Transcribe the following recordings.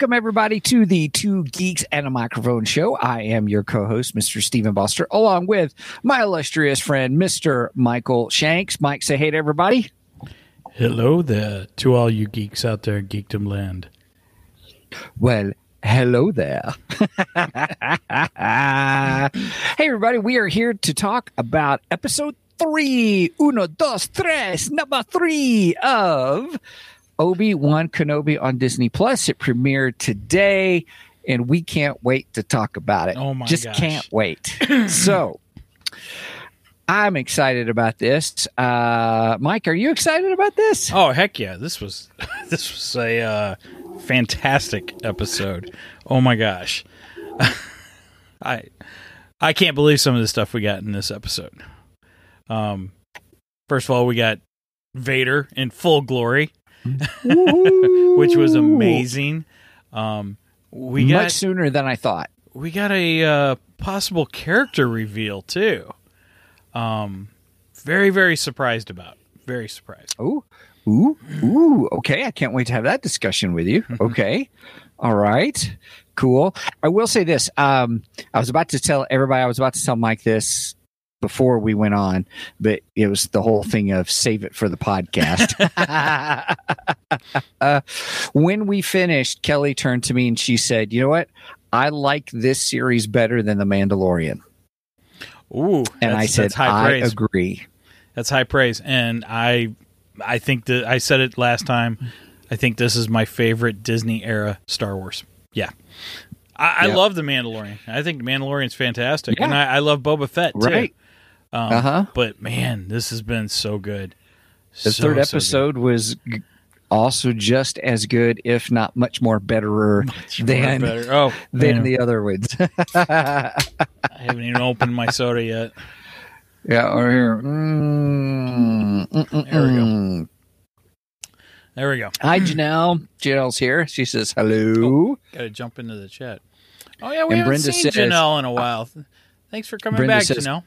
Welcome, everybody, to the Two Geeks and a Microphone show. I am your co host, Mr. Stephen Buster, along with my illustrious friend, Mr. Michael Shanks. Mike, say hey to everybody. Hello there to all you geeks out there in Geekdom Land. Well, hello there. hey, everybody, we are here to talk about episode three, uno, dos, tres, number three of Obi Wan Kenobi on Disney Plus. It premiered today, and we can't wait to talk about it. Oh my Just gosh. can't wait. so, I'm excited about this. Uh, Mike, are you excited about this? Oh heck yeah! This was this was a uh, fantastic episode. Oh my gosh, I I can't believe some of the stuff we got in this episode. Um, first of all, we got Vader in full glory, which was amazing. Um, we Much got sooner than I thought. we got a uh, possible character reveal too. Um, very very surprised about. Very surprised. Oh, ooh, ooh. Okay, I can't wait to have that discussion with you. Okay, all right, cool. I will say this. Um, I was about to tell everybody. I was about to tell Mike this before we went on, but it was the whole thing of save it for the podcast. uh, when we finished, Kelly turned to me and she said, "You know what? I like this series better than The Mandalorian." Ooh, And I said, that's high "I praise. agree." That's high praise, and I, I think that I said it last time. I think this is my favorite Disney era Star Wars. Yeah, I, I Yep. love the Mandalorian. I think the Mandalorian's fantastic, Yeah. and I, I love Boba Fett too. Right. Um, Uh-huh. But man, this has been so good. The So, third so episode was g- also just as good, if not much more betterer Much more than better. Oh, than man, the other ones. I haven't even opened my soda yet. yeah, or here. Mm, mm, mm, There we go. mm. There we go. Hi, Janelle. Janelle's here. She says hello. Got to jump into the chat. Oh yeah, we And haven't Brenda seen says- Janelle in a while. Thanks for coming Brenda back, says- Janelle.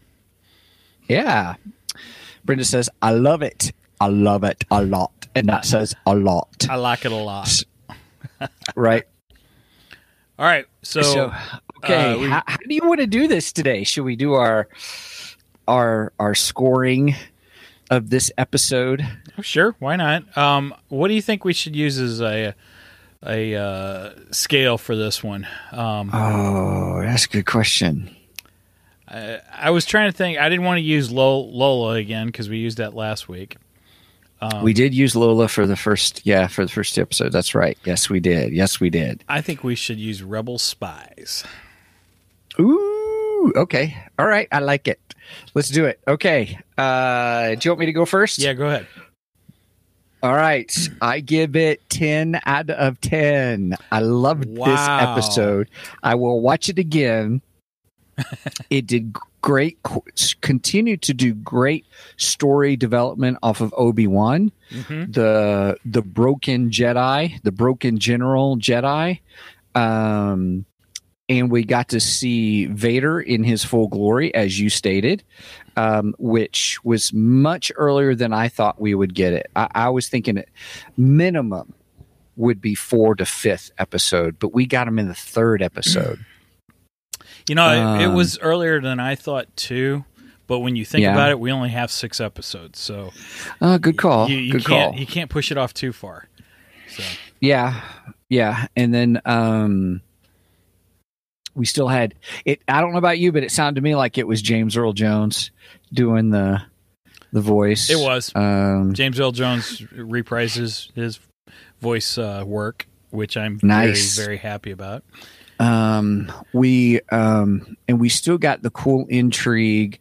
Yeah. Brenda says, I love it. I love it a lot. And that says a lot. I like it a lot. Right. All right, so, So, okay, uh, we- how, how do you want to do this today? Should we do our our our scoring of this episode? Oh, sure, why not? Um, what do you think we should use as a a uh, scale for this one? Um, Oh, that's a good question. I, I was trying to think. I didn't want to use Lola again because we used that last week. Um, we did use Lola for the first, yeah, for the first two episodes. That's right. Yes, we did. Yes, we did. I think we should use Rebel Spies. Ooh, okay. All right. I like it. Let's do it. Okay. Uh, do you want me to go first? Yeah, go ahead. All right. I give it 10 out of 10. I loved this episode. I will watch it again. it did great, continued to do great story development off of Obi Wan, hmm the the broken Jedi, the broken General Jedi. Um, and we got to see Vader in his full glory, as you stated, um, which was much earlier than I thought we would get it. I, I was thinking it minimum would be four to fifth episode, but we got him in the third episode. You know, it, it Um, was earlier than I thought too. But when you think Yeah. about it, we only have six episodes, so Uh, good call. you, you good can't call. you can't push it off too far. So Yeah, yeah, and then um, we still had it. I don't know about you, but it sounded to me like it was James Earl Jones doing the the voice. it was Um, James Earl Jones reprises his voice uh, work, which I'm Nice. very very happy about. Um, we um, and we still got the cool intrigue.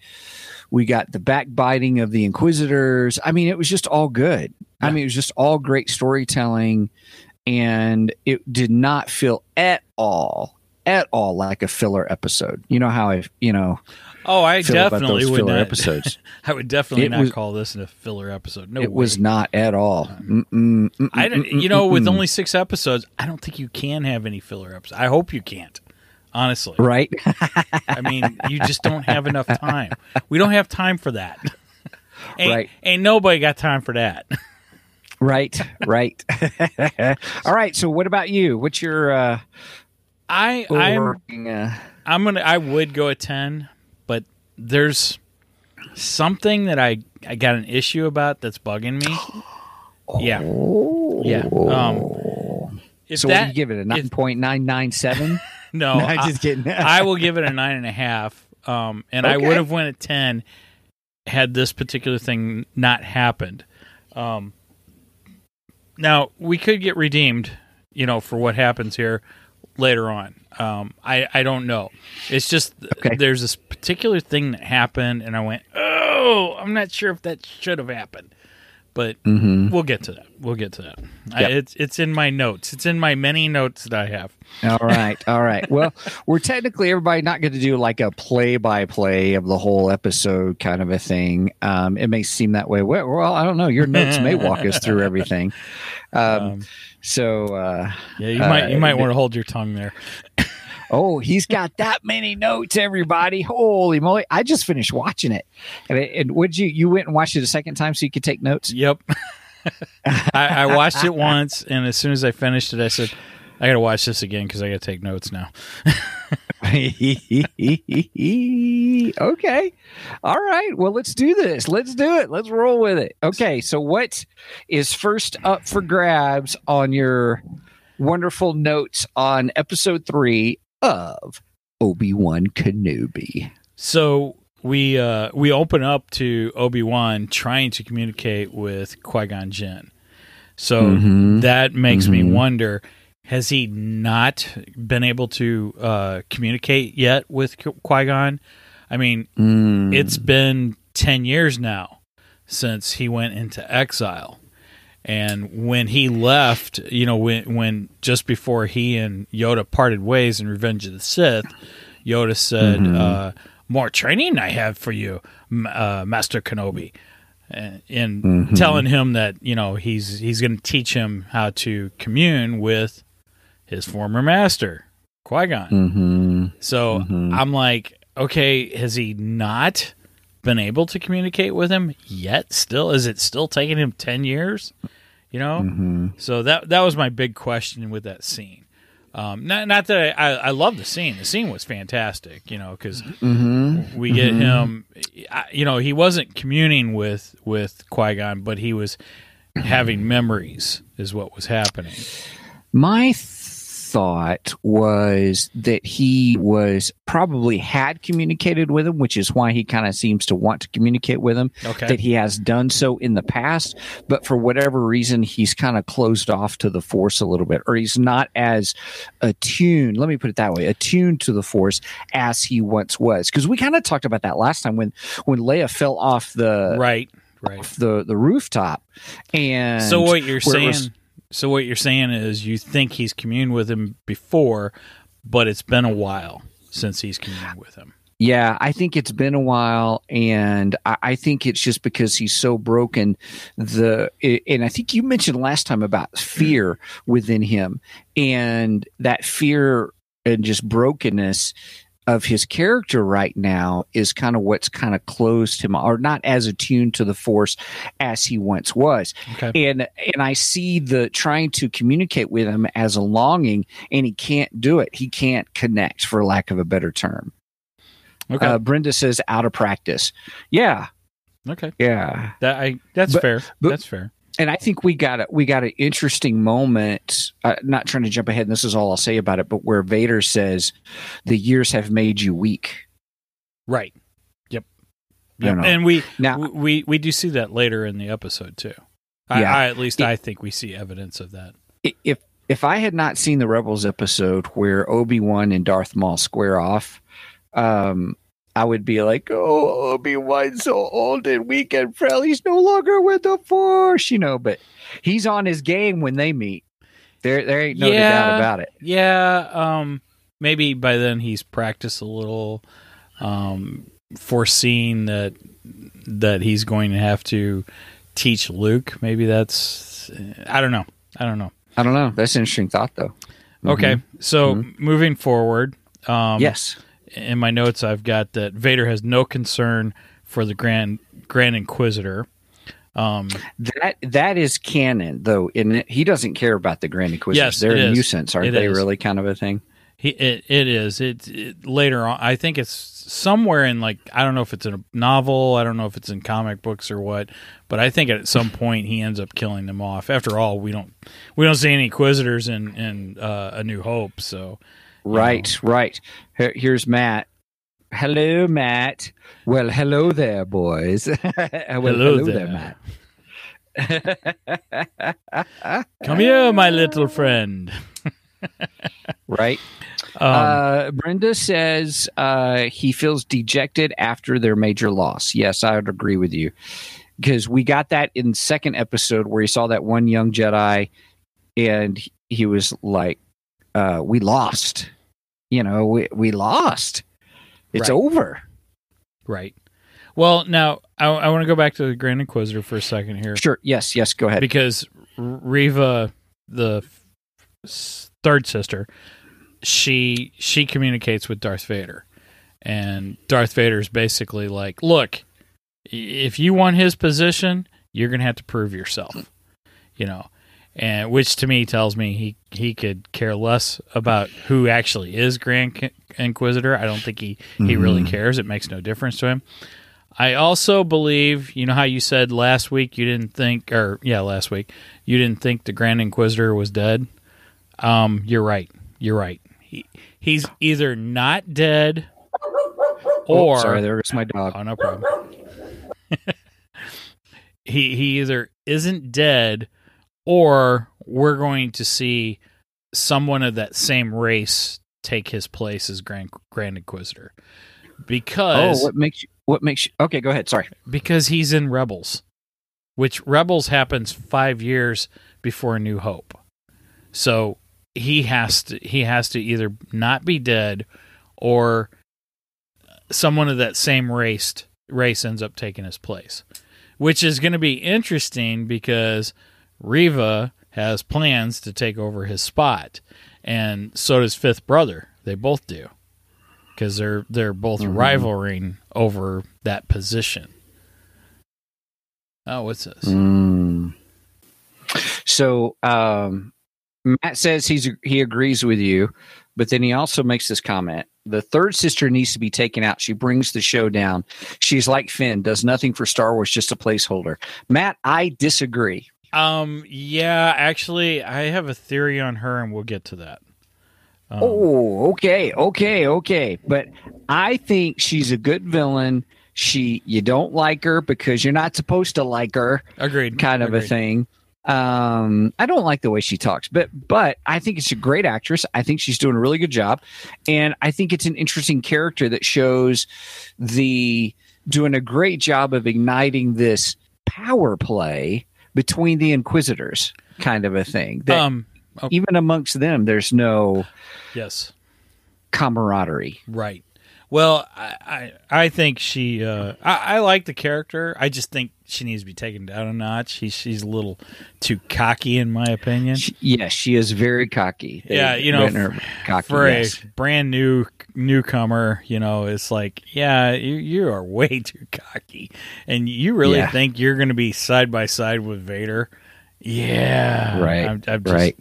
We got the backbiting of the Inquisitors. I mean, it was just all good. I mean, it was just all great storytelling, and it did not feel at all, at all like a filler episode. You know how I, you know, Oh, I definitely would filler not. episode. I would definitely It not was- call this a filler episode. No, it way. was not at all. Mm-mm, mm-mm, I don't, you know, with only six episodes, I don't think you can have any filler episodes. I hope you can't. Honestly, right. I mean, you just don't have enough time. We don't have time for that. Ain't, Right. Ain't nobody got time for that. Right, right. All right. So, what about you? What's your uh, I I'm overarching, uh I'm gonna I would go a ten, but there's something that I I got an issue about that's bugging me. Yeah, yeah. Um, So, that you give it a nine point nine nine seven? no, I'm just kidding. I will give it a nine and a half. Um, and I would have went a ten had this particular thing not happened. Um, now we could get redeemed, you know, for what happens here later on. Um, I I don't know. It's just Okay. there's this particular thing that happened, and I went, oh, I'm not sure if that should have happened. But hmm we'll get to that. We'll get to that. I, it's it's in my notes. It's in my many notes that I have. All right, all right. Well, we're technically everybody not going to do like a play by play of the whole episode kind of a thing. Um, it may seem that way. Well, well, I don't know. Your notes may walk us through everything. Um, Um, so, uh, yeah, you might you uh, might want to hold your tongue there. oh, he's got that many notes. Everybody, holy moly! I just finished watching it, and, and would you you went and watched it a second time so you could take notes? Yep. I, I watched it once, and as soon as I finished it, I said, "I got to watch this again because I got to take notes now." okay. All right. Well, let's do this. Let's do it. Let's roll with it. Okay. So, what is first up for grabs on your wonderful notes on episode three of Obi Wan Kenobi? So we uh, we open up to Obi Wan trying to communicate with Qui Gon Jinn. So Mhm. that makes me Mhm. wonder: Has he not been able to uh, communicate yet with Qui Gon? I mean, Mm. it's been 10 years now since he went into exile and when he left you know when when just before he and yoda parted ways in revenge of the sith yoda said Mhm. uh, more training i have for you uh, master kenobi and, and Mhm. telling him that you know he's he's going to teach him how to commune with his former master qui-gon Mhm. so Mhm. I'm like, okay, has he not been able to communicate with him yet? Still, is it still taking him ten years? You know, Mhm. so that that was my big question with that scene. Um, not not that I, I, I love the scene. The scene was fantastic. You know, because Mhm. we get him. You know, he wasn't communing with with Qui Gon, but he was having memories. Is what was happening. My thought was that he was probably had communicated with him, which is why he kind of seems to want to communicate with him. Okay. That he has done so in the past, but for whatever reason, he's kind of closed off to the force a little bit, or he's not as attuned. Let me put it that way: attuned to the force as he once was. Because we kind of talked about that last time when when Leia fell off the right. Right. off the the rooftop, and So what you're saying? So what you're saying is you think he's communed with him before, but it's been a while since he's communed with him. Yeah, I think it's been a while, and I, I think it's just because he's so broken. The and I think you mentioned last time about fear within him, and that fear and just brokenness of his character right now is kind of what's kind of closed him, or not as attuned to the force as he once was. Okay. And and I see the trying to communicate with him as a longing, and he can't do it. He can't connect, for lack of a better term. Okay. Uh, Brenda says out of practice. Yeah, okay. yeah. That I that's but- fair. but- that's fair. And I think we got a, we got an interesting moment. Uh, not trying to jump ahead, and this is all I'll say about it. But where Vader says, "The years have made you weak." Right. Yep. You Yep. know. And we Now, we we do see that later in the episode too. I, Yeah. I at least It- I think we see evidence of that. if if I had not seen the Rebels episode where Obi Wan and Darth Maul square off, um, I would be like, "Oh, Obi Wan's so old and weak and frail. He's no longer with the Force," you know. But he's on his game when they meet. There, there ain't no Yeah. doubt about it. Yeah, um, maybe by then he's practiced a little, um, foreseeing that that he's going to have to teach Luke. Maybe that's I don't know. I don't know. I don't know. That's an interesting thought, though. Okay, so moving forward, um, yes. In my notes I've got that Vader has no concern for the Grand Grand Inquisitor. Um, That that is canon, though. In it, he doesn't care about the Grand Inquisitors. Yes, They're a is. nuisance, aren't It they? is. Really, kind of a thing. He it, it is it, it later on. I think it's somewhere in like I don't know if it's in a novel. I don't know if it's in comic books or what. But I think at some point he ends up killing them off. After all, we don't we don't see any Inquisitors in in uh, A New Hope. So Right, right. Here- here's Matt. Hello, Matt. Well, hello there, boys. well, hello, there. there. Matt. come here, my little friend. Right. Um, uh, Brenda says uh, he feels dejected after their major loss. Yes, I would agree with you because we got that in second episode where he saw that one young Jedi, and he was like, uh, "We lost. You know, we we lost. It's Right. over." right. Well, now I, I want to go back to the Grand Inquisitor for a second here. Sure. Yes. Yes. Go ahead. because Reva, the third sister, she she communicates with Darth Vader, and Darth Vader's basically like, "Look, if you want his position, you're gonna have to prove yourself," you know, and which to me tells me he he could care less about who actually is Grand Inquisitor. I don't think he he really cares. It makes no difference to him. I also believe, you know how you said last week you didn't think, or yeah, last week you didn't think the Grand Inquisitor was dead. Um, you're right. You're right. He, he's either not dead, or Oh, sorry, there goes my dog. oh no problem. he he either isn't dead, or we're going to see someone of that same race take his place as Grand Grand Inquisitor, oh, because Oh, what makes you? What makes you? Okay, go ahead. Sorry. because he's in Rebels, which Rebels happens five years before New Hope. So he has to he has to either not be dead or someone of that same race race ends up taking his place, which is going to be interesting because Reva has plans to take over his spot, and so does Fifth Brother. They both do because they're they're both rivaling over that position. Oh, what's this? Mm. So um, Matt says he's he agrees with you, but then he also makes this comment: the third sister needs to be taken out. She brings the show down. She's like Finn, does nothing for Star Wars, just a placeholder. Matt, I disagree. Um, yeah, actually, I have a theory on her, and we'll get to that. Um, Oh, okay, okay, okay. But I think she's a good villain. She, you don't like her because you're not supposed to like her. agreed. kind of a thing. Um, I don't like the way she talks, but but I think it's a great actress. I think she's doing a really good job, and I think it's an interesting character that shows the doing a great job of igniting this power play between the Inquisitors, kind of a thing. That Um, oh, even amongst them, there's no yes, camaraderie. right. Well, I, I, I think she. Uh, I, I like the character. I just think she needs to be taken down a notch. She's she's a little too cocky, in my opinion. She, yes, she is very cocky. They Yeah, you know, cocky. for yes. a brand new newcomer, you know, it's like, yeah, you, you are way too cocky, and you really Yeah. think you're going to be side by side with Vader. Yeah, Right, I'm, I'm just, right.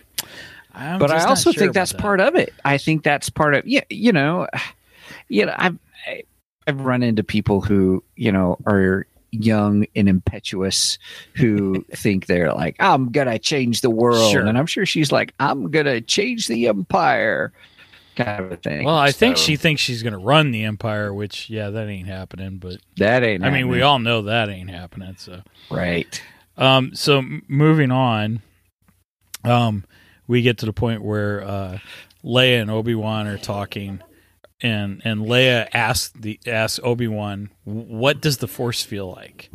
I'm but I also sure think that's that. part of it. I think that's part of yeah. You know, you know, I've I've run into people who you know are young and impetuous who think they're like I'm gonna change the world, Sure. and I'm sure she's like I'm gonna change the empire, kind of a thing. Well, I think she thinks she's going to run the empire, which yeah, that ain't happening. But that ain't. I mean, we all know that ain't happening. So, right. um, so moving on, um, we get to the point where uh, Leia and Obi Wan are talking, and and Leia asks the asks Obi Wan, "What does the Force feel like?"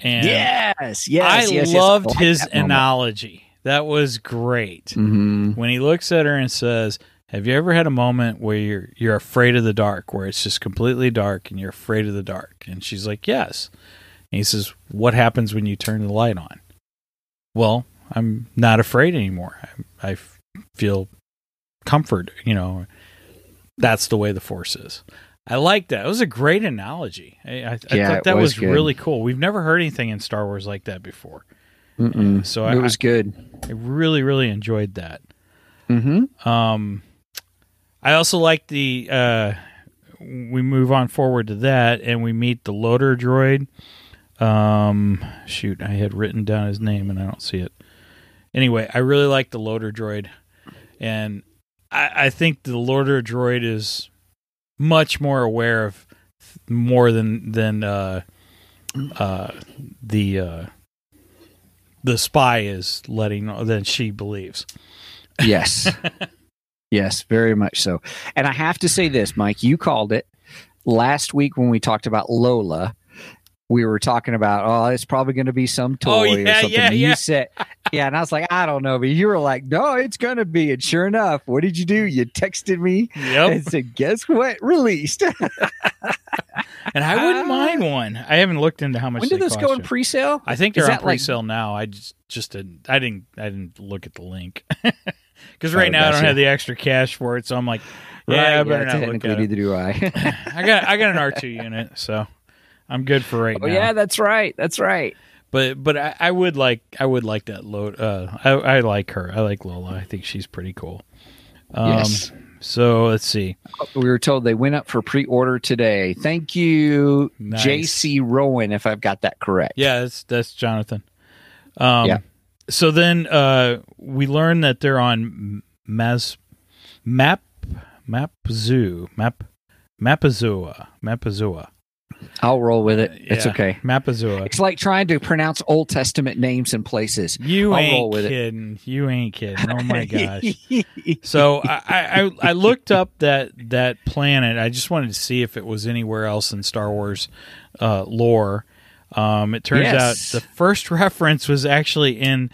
And yes, yes, I yes, yes. loved like his that analogy. That was great. Mhm. When he looks at her and says, "Have you ever had a moment where you're you're afraid of the dark, where it's just completely dark and you're afraid of the dark?" And she's like, "Yes." And he says, "What happens when you turn the light on?" Well, I'm not afraid anymore. I feel comfort. You know, that's the way the force is. I like that. It was a great analogy. I, I, I Yeah, thought that was was, really cool. We've never heard anything in Star Wars like that before. Mm-mm. So I, it was good. I really, really enjoyed that. Mm-hmm. Um, I also like the. Uh, we move on forward to that, and we meet the loader droid. Um, shoot, I had written down his name and I don't see it. Anyway, I really like the loader droid, and I, I think the loader droid is much more aware of more than than uh, uh, the uh, the spy is letting than she believes. Yes. yes, very much so. And I have to say this, Mike, you called it last week when we talked about Lola. We were talking about, oh, it's probably going to be some oh, toy Oh, or something. yeah, you yeah. said, yeah, and I was like, I don't know, but you were like, no, it's going to be. And sure enough, what did you do? You texted me Yep. and said, guess what? Released. And I wouldn't ah. mind one. I haven't looked into how much. when did this go in pre-sale? I think they're on pre-sale now. I just just didn't. I didn't. I didn't look at the link because right now I don't have the extra cash for it. So I'm like, yeah, I Right, better not look at it. neither do I. I got I got an R two unit, so I'm good for right oh, now. yeah, that's right. That's right. But but I, I would like I would like that load. Uh, I I like her. I like Lola. I think she's pretty cool. Um, yes. So let's see. We were told they went up for pre-order today. Thank you, Nice. J.C. Rowan, if I've got that correct. Yeah, that's that's Jonathan. Um, Yeah. So then uh, we learn that they're on Maz Map Map Zoo Map Mapazua Mapazua. I'll roll with it. It's Yeah. okay. Mapazua. It's like trying to pronounce Old Testament names and places. You I'll ain't roll with it. kidding. You ain't kidding. Oh my gosh. So I, I I looked up that that planet. I just wanted to see if it was anywhere else in Star Wars uh, lore. Um, it turns Yes. out the first reference was actually in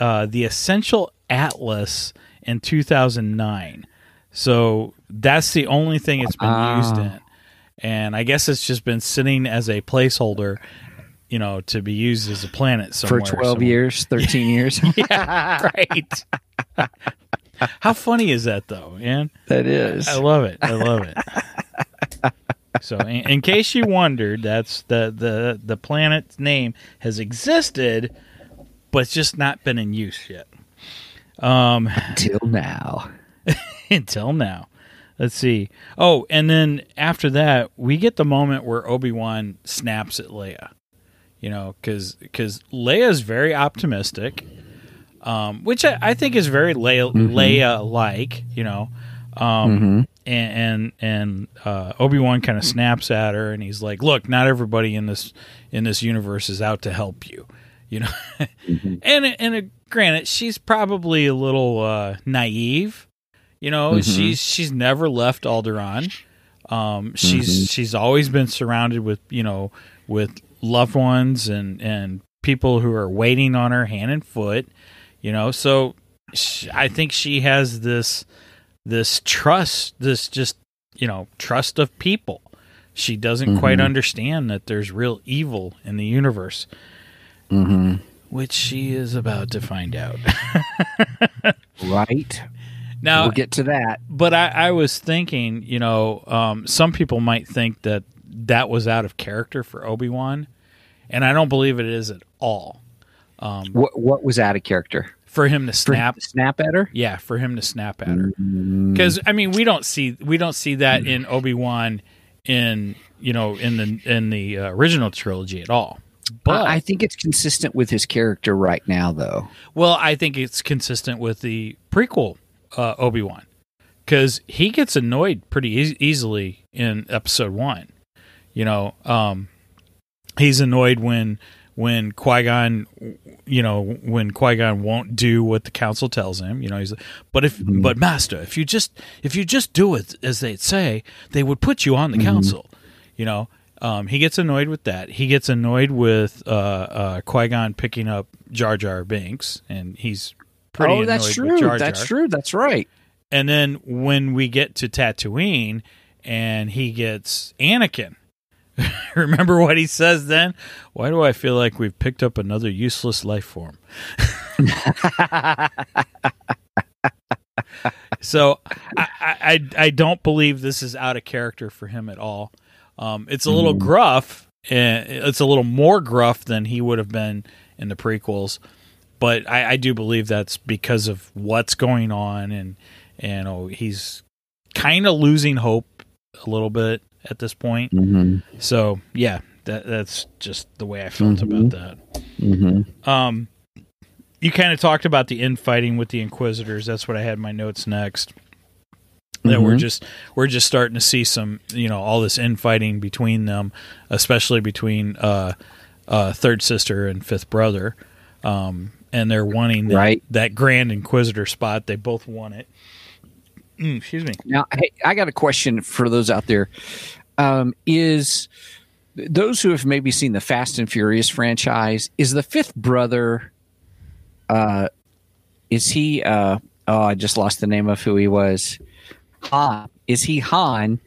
uh, the Essential Atlas in 2009. So that's the only thing it's been Ah. used in, and I guess it's just been sitting as a placeholder, you know, to be used as a planet for 12 somewhere. years, 13 years. Yeah, right. How funny is that, though, man? that is. I love it. I love it. So, in, in case you wondered, that's the the the planet's name has existed, but it's just not been in use yet. Um, until now. until now. Let's see. Oh, and then after that, we get the moment where Obi Wan snaps at Leia. You know, because because Leia's very optimistic, um, which I, I think is very Leia Leia like. You know, um, Mhm. And and, and uh, Obi Wan kind of snaps at her, and he's like, "Look, not everybody in this in this universe is out to help you." You know, and and uh, granted, she's probably a little uh, naive. You know, Mhm. she's she's never left Alderaan. Um, she's she's always been surrounded with you know with loved ones and and people who are waiting on her hand and foot. You know, so sh I think she has this this trust, this just you know trust of people. She doesn't quite Mhm. understand that there's real evil in the universe, hmm which she is about to find out. Right. now, we'll get to that. but I, I was thinking, you know, um, some people might think that that was out of character for Obi Wan, and I don't believe it is at all. Um, What what was out of character? For him to him snap, to snap at her? yeah, for him to snap at her, Mm, because I mean, we don't see we don't see that in Obi Wan in you know in the in the uh, original trilogy at all. But I I think it's consistent with his character right now, though. Well, I think it's consistent with the prequel uh, Obi Wan because he gets annoyed pretty eas easily in Episode One. You know, um, he's annoyed when when Qui Gon, you know, when Qui Gon won't do what the council tells him, you know, he's but if, but Master, if you just, if you just do it as they say, they would put you on the council, you know. Um, he gets annoyed with that. He gets annoyed with uh, uh, Qui Gon picking up Jar Jar Binks, and he's pretty. oh, that's true. Jar That's true. That's right. And then when we get to Tatooine, and he gets Anakin. Remember what he says then? Why do I feel like we've picked up another useless life form? so I, I I don't believe this is out of character for him at all. Um, it's a little gruff, and it's a little more gruff than he would have been in the prequels. But I, I do believe that's because of what's going on, and and oh, he's kind of losing hope a little bit at this point. Mm-hmm. So yeah, that that's just the way I felt Mhm. about that. Mm-hmm. Um, you kind of talked about the infighting with the Inquisitors. That's what I had in my notes next. That we're Mhm. just we're just starting to see some you know all this infighting between them, especially between uh, uh, third sister and fifth brother, um, and they're wanting that, Right. that Grand Inquisitor spot. They both want it. Mm, excuse me. Now, hey, I got a question for those out there. Um, is those who have maybe seen the Fast and Furious franchise, is the fifth brother, uh, is he, uh, oh, I just lost the name of who he was. Han. Is he Han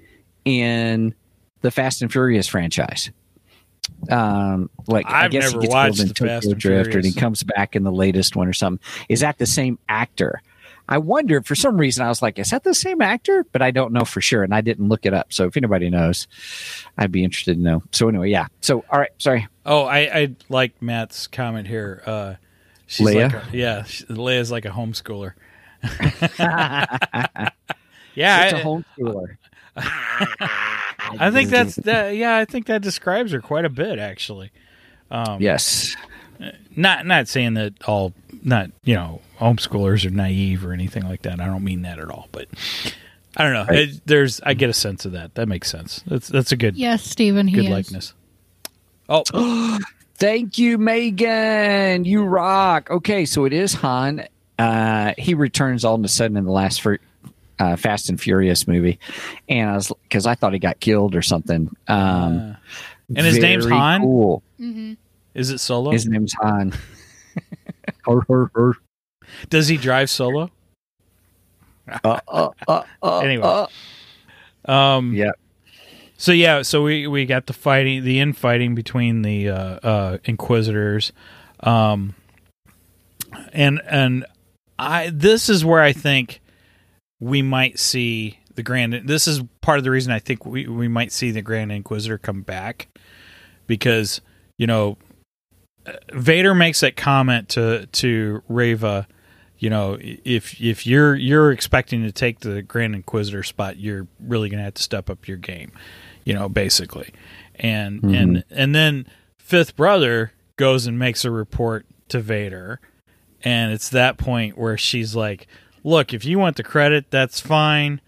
in the Fast and Furious franchise? Um, like I I've guess never he gets watched killed in the Tokyo Fast and Drift, and he comes back in the latest one or something. Is that the same actor? I wonder for some reason I was like, is that the same actor? But I don't know for sure, and I didn't look it up. So if anybody knows, I'd be interested to know. So anyway, yeah. So all right, sorry. Oh, I, I like Matt's comment here. Uh, she's Leia? like a, yeah, she, Leia's like a homeschooler. yeah, I, a homeschooler. I think that's that. Yeah, I think that describes her quite a bit, actually. Um, yes. Not not saying that all not you know homeschoolers are naive or anything like that. I don't mean that at all. But I don't know. Right. It, there's I get a sense of that. That makes sense. That's that's a good Yes, Stephen, he good is. likeness. Oh, Thank you, Megan. You rock. Okay, so it is Han. Uh, he returns all of a sudden in the last for, uh, Fast and Furious movie, and I was because I thought he got killed or something. Um, uh, and his name's very Han? Cool. hmm is it solo? His name's Han. Her, her, her. Does he drive solo? Uh, uh, uh, uh, Anyway. uh. Um, Yeah. So yeah, so we we got the fighting, the infighting between the uh, uh, Inquisitors, um, and and I this is where I think we might see the Grand. This is part of the reason I think we we might see the Grand Inquisitor come back because you know uh, Vader makes that comment to to Reva. You know, if if you're you're expecting to take the Grand Inquisitor spot, you're really going to have to step up your game. You know, basically, and mm-hmm. and and then Fifth Brother goes and makes a report to Vader, and it's that point where she's like, "Look, if you want the credit, that's fine,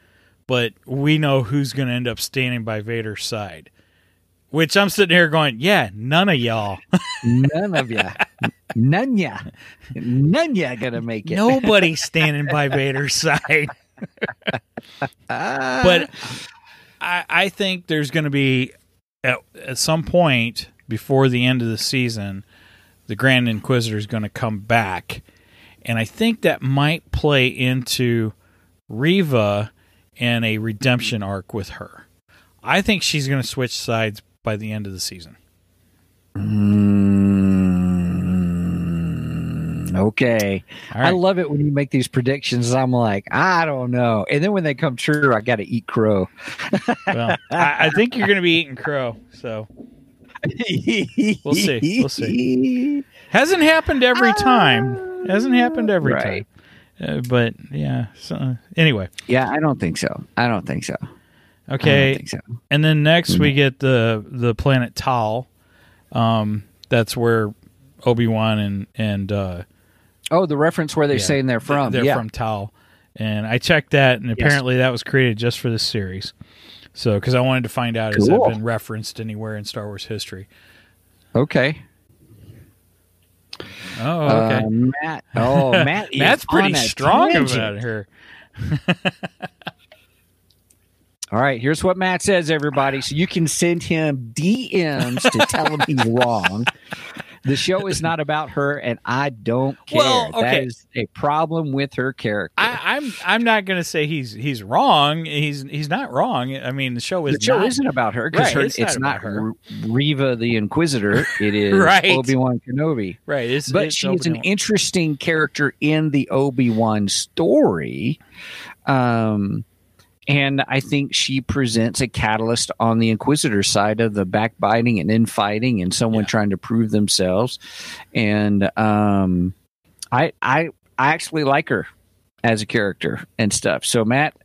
but we know who's going to end up standing by Vader's side." Which I'm sitting here going, "Yeah, none of y'all." None of ya. None ya. None ya gonna make it. Nobody's standing by Vader's side. Ah. But I, I think there's going to be at, at some point before the end of the season, the Grand Inquisitor is going to come back, and I think that might play into Reva and a redemption arc with her. I think she's going to switch sides by the end of the season. Mm, okay. All I love it when you make these predictions. I'm like, I don't know. And then when they come true, I got to eat crow. well, I, I think you're going to be eating crow. So we'll see. We'll see. hasn't happened every time. Hasn't happened every Right. time. Uh, but yeah. So, anyway, Yeah, I don't think so. I don't think so. Okay. so. And then next we get the the planet Tal. Um, that's where Obi Wan and and uh, Oh, the reference where they're yeah, saying they're from. They're yeah. from Tal, and I checked that, and apparently that was created just for this series. So, because I wanted to find out has Cool. that been referenced anywhere in Star Wars history. Okay. Oh, okay. Uh, Matt. Oh, Matt. is Matt's pretty strong tangent. about her. All right, here's what Matt says, everybody. So you can send him DMs to tell him he's wrong. The show is not about her, and I don't care. Well, That okay. is a problem with her character. I, I'm I'm not going to say he's he's wrong. He's he's not wrong. I mean, the show is the show not, isn't about her because Right, it's, it's not not, her. Reva the Inquisitor. It is Right. Obi Wan Kenobi. right. It's, but it's she is an interesting character in the Obi Wan story. Um, and I think she presents a catalyst on the Inquisitor side of the backbiting and infighting and someone Yeah. trying to prove themselves. And um, I, I, I actually like her as a character and stuff. So Matt,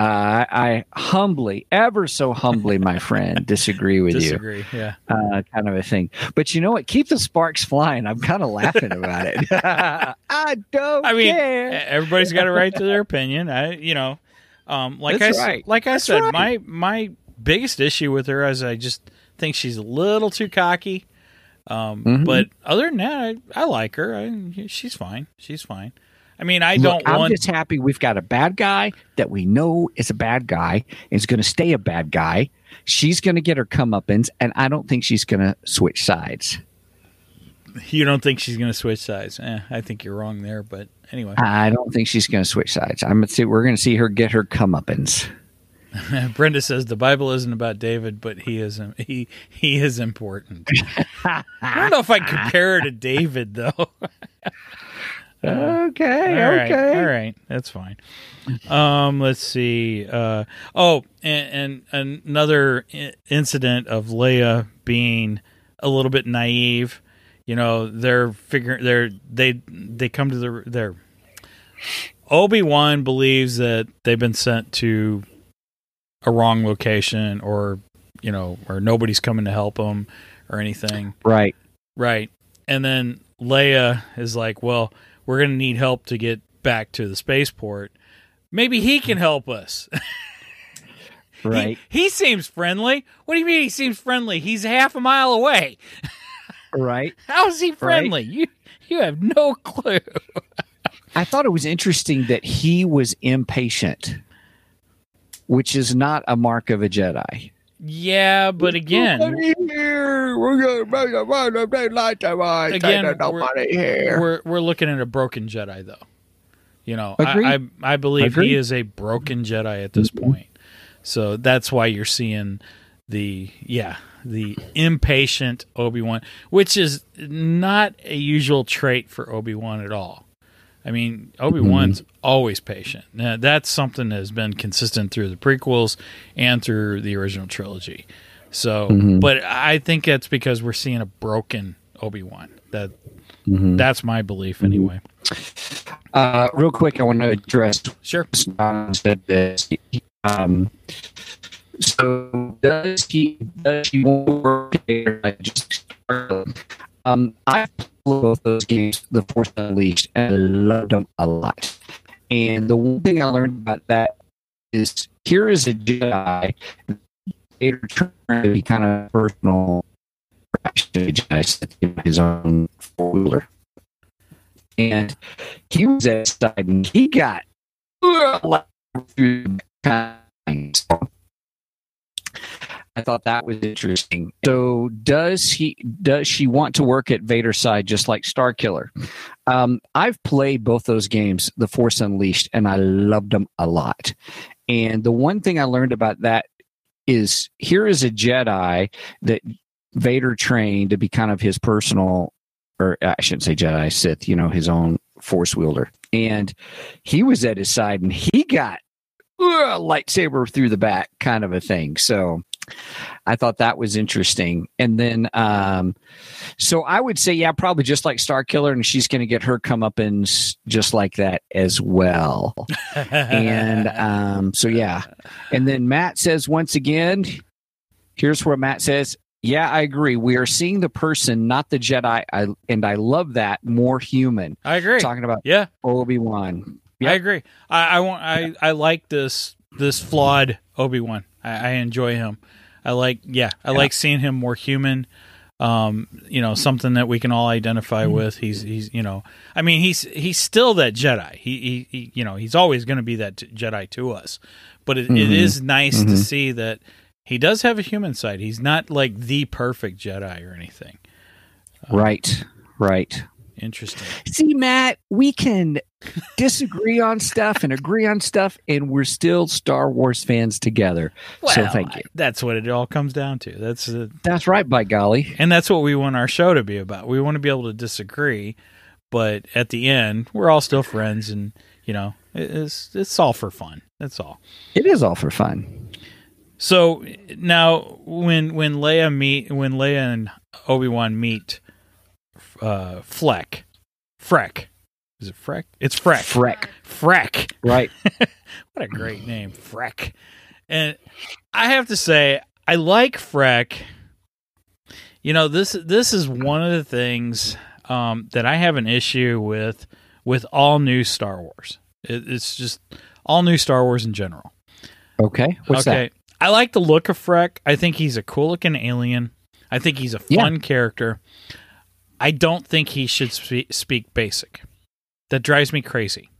uh, I humbly, ever so humbly, my friend, disagree with you disagree. Yeah. uh, kind of a thing. But you know what? Keep the sparks flying. I'm kind of laughing about it. I don't I mean, care. everybody's got a right to their opinion. I, you know, um, like That's I right. like I That's said, right. my my biggest issue with her is I just think she's a little too cocky. Um, Mhm. But other than that, I, I like her. I, she's fine. She's fine. I mean, I Look, don't I'm want. just happy we've got a bad guy that we know is a bad guy and is going to stay a bad guy. She's going to get her comeuppance, and I don't think she's going to switch sides. You don't think she's going to switch sides? Eh, I think you're wrong there. But anyway, I don't think she's going to switch sides. I'm going to see. We're going to see her get her comeuppance. Brenda says the Bible isn't about David, but he is he he is important. I don't know if I compare her to David though. Okay, All right, okay. all right, that's fine. Um, let's see. Uh, oh, and, and another incident of Leia being a little bit naive. You know, they're figuring they're they they come to the their Obi Wan believes that they've been sent to a wrong location, or you know, or nobody's coming to help them, or anything. Right. Right. And then Leia is like, well, we're going to need help to get back to the spaceport. Maybe he can help us. He- Right. He, seems friendly. What do you mean he seems friendly? He's half a mile away. right. How is he friendly? You you have no clue. I thought it was interesting that he was impatient, which is not a mark of a Jedi. Yeah, but again, here. We're gonna bring a lot of daylight tonight. Again, Ain't nobody here. we're we're looking at a broken Jedi though. You know, Agreed. I, I I believe Agreed. he is a broken Jedi at this mm-hmm. point. So that's why you're seeing the yeah, the impatient Obi-Wan, which is not a usual trait for Obi-Wan at all. I mean, Obi-Wan's always patient. Now, that's something that has been consistent through the prequels and through the original trilogy. So, but I think that's because we're seeing a broken Obi-Wan. That that's my belief anyway. Uh, real quick, I want to address Sure. Don said this. Um, so does he does he work here? I just um I played both those games, The Force Unleashed, and I loved them a lot. And the one thing I learned about that is here is a Jedi. They're trying to be kind of personal. Jedi his own four wheeler, and he was and he got through kind. I thought that was interesting. So does he does she want to work at Vader's side just like Starkiller? Um, I've played both those games, The Force Unleashed, and I loved them a lot. And the one thing I learned about that is here is a Jedi that Vader trained to be kind of his personal or I shouldn't say Jedi, Sith, you know, his own force wielder. And he was at his side and he got uh, lightsaber through the back kind of a thing. So I thought that was interesting. And then, um, so I would say, yeah, probably just like Starkiller, and she's going to get her comeuppance just like that as well. and um, so, yeah. And then Matt says, once again, here's where Matt says, yeah, I agree. We are seeing the person, not the Jedi, I, and I love that more human. I agree. Talking about Yeah, Obi Wan. I agree. I, I want. I, I like this this flawed Obi Wan. I, I enjoy him. I like. Yeah, I like seeing him more human. Um, you know, something that we can all identify with. He's he's you know, I mean, he's he's still that Jedi. He he, he you know, he's always going to be that Jedi to us. But it, it Mhm. is nice to Mhm. see that he does have a human side. He's not like the perfect Jedi or anything. Right. Right. Interesting. See, Matt, we can disagree on stuff and agree on stuff, and we're still Star Wars fans together. so thank you. That's what it all comes down to. That's uh, That's right, by golly. and that's what we want our show to be about. We want to be able to disagree, but at the end, we're all still friends, and you know, it's it's all for fun. That's all. It is all for fun. So now, when when Leia meet when Leia and Obi Wan meet, uh, Fleck, Freck, is it Freck? It's Freck. Freck. Freck. Right. What a great name, Freck. And I have to say, I like Freck. You know this this is one of the things um, that I have an issue with with all new Star Wars. It, it's just all new Star Wars in general. Okay. What's okay, I like the look of Freck. I think he's a cool looking alien. I think he's a Yeah. fun character. I don't think he should spe- speak basic. That drives me crazy.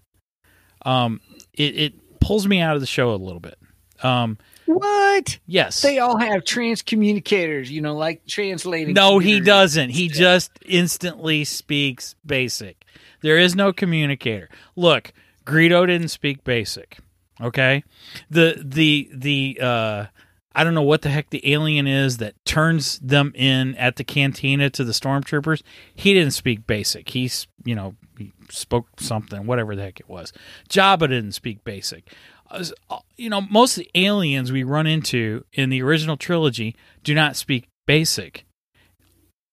Um, it, it pulls me out of the show a little bit. Um. What? yes. They all have trans communicators, you know, like translating. no, he doesn't. He just instantly speaks basic. There is no communicator. Look, Greedo didn't speak basic. Okay? The the the uh I don't know what the heck the alien is that turns them in at the cantina to the stormtroopers. He didn't speak basic. He's, you know, he spoke something, whatever the heck it was. Jabba didn't speak basic. Uh, You know, most of the aliens we run into in the original trilogy do not speak basic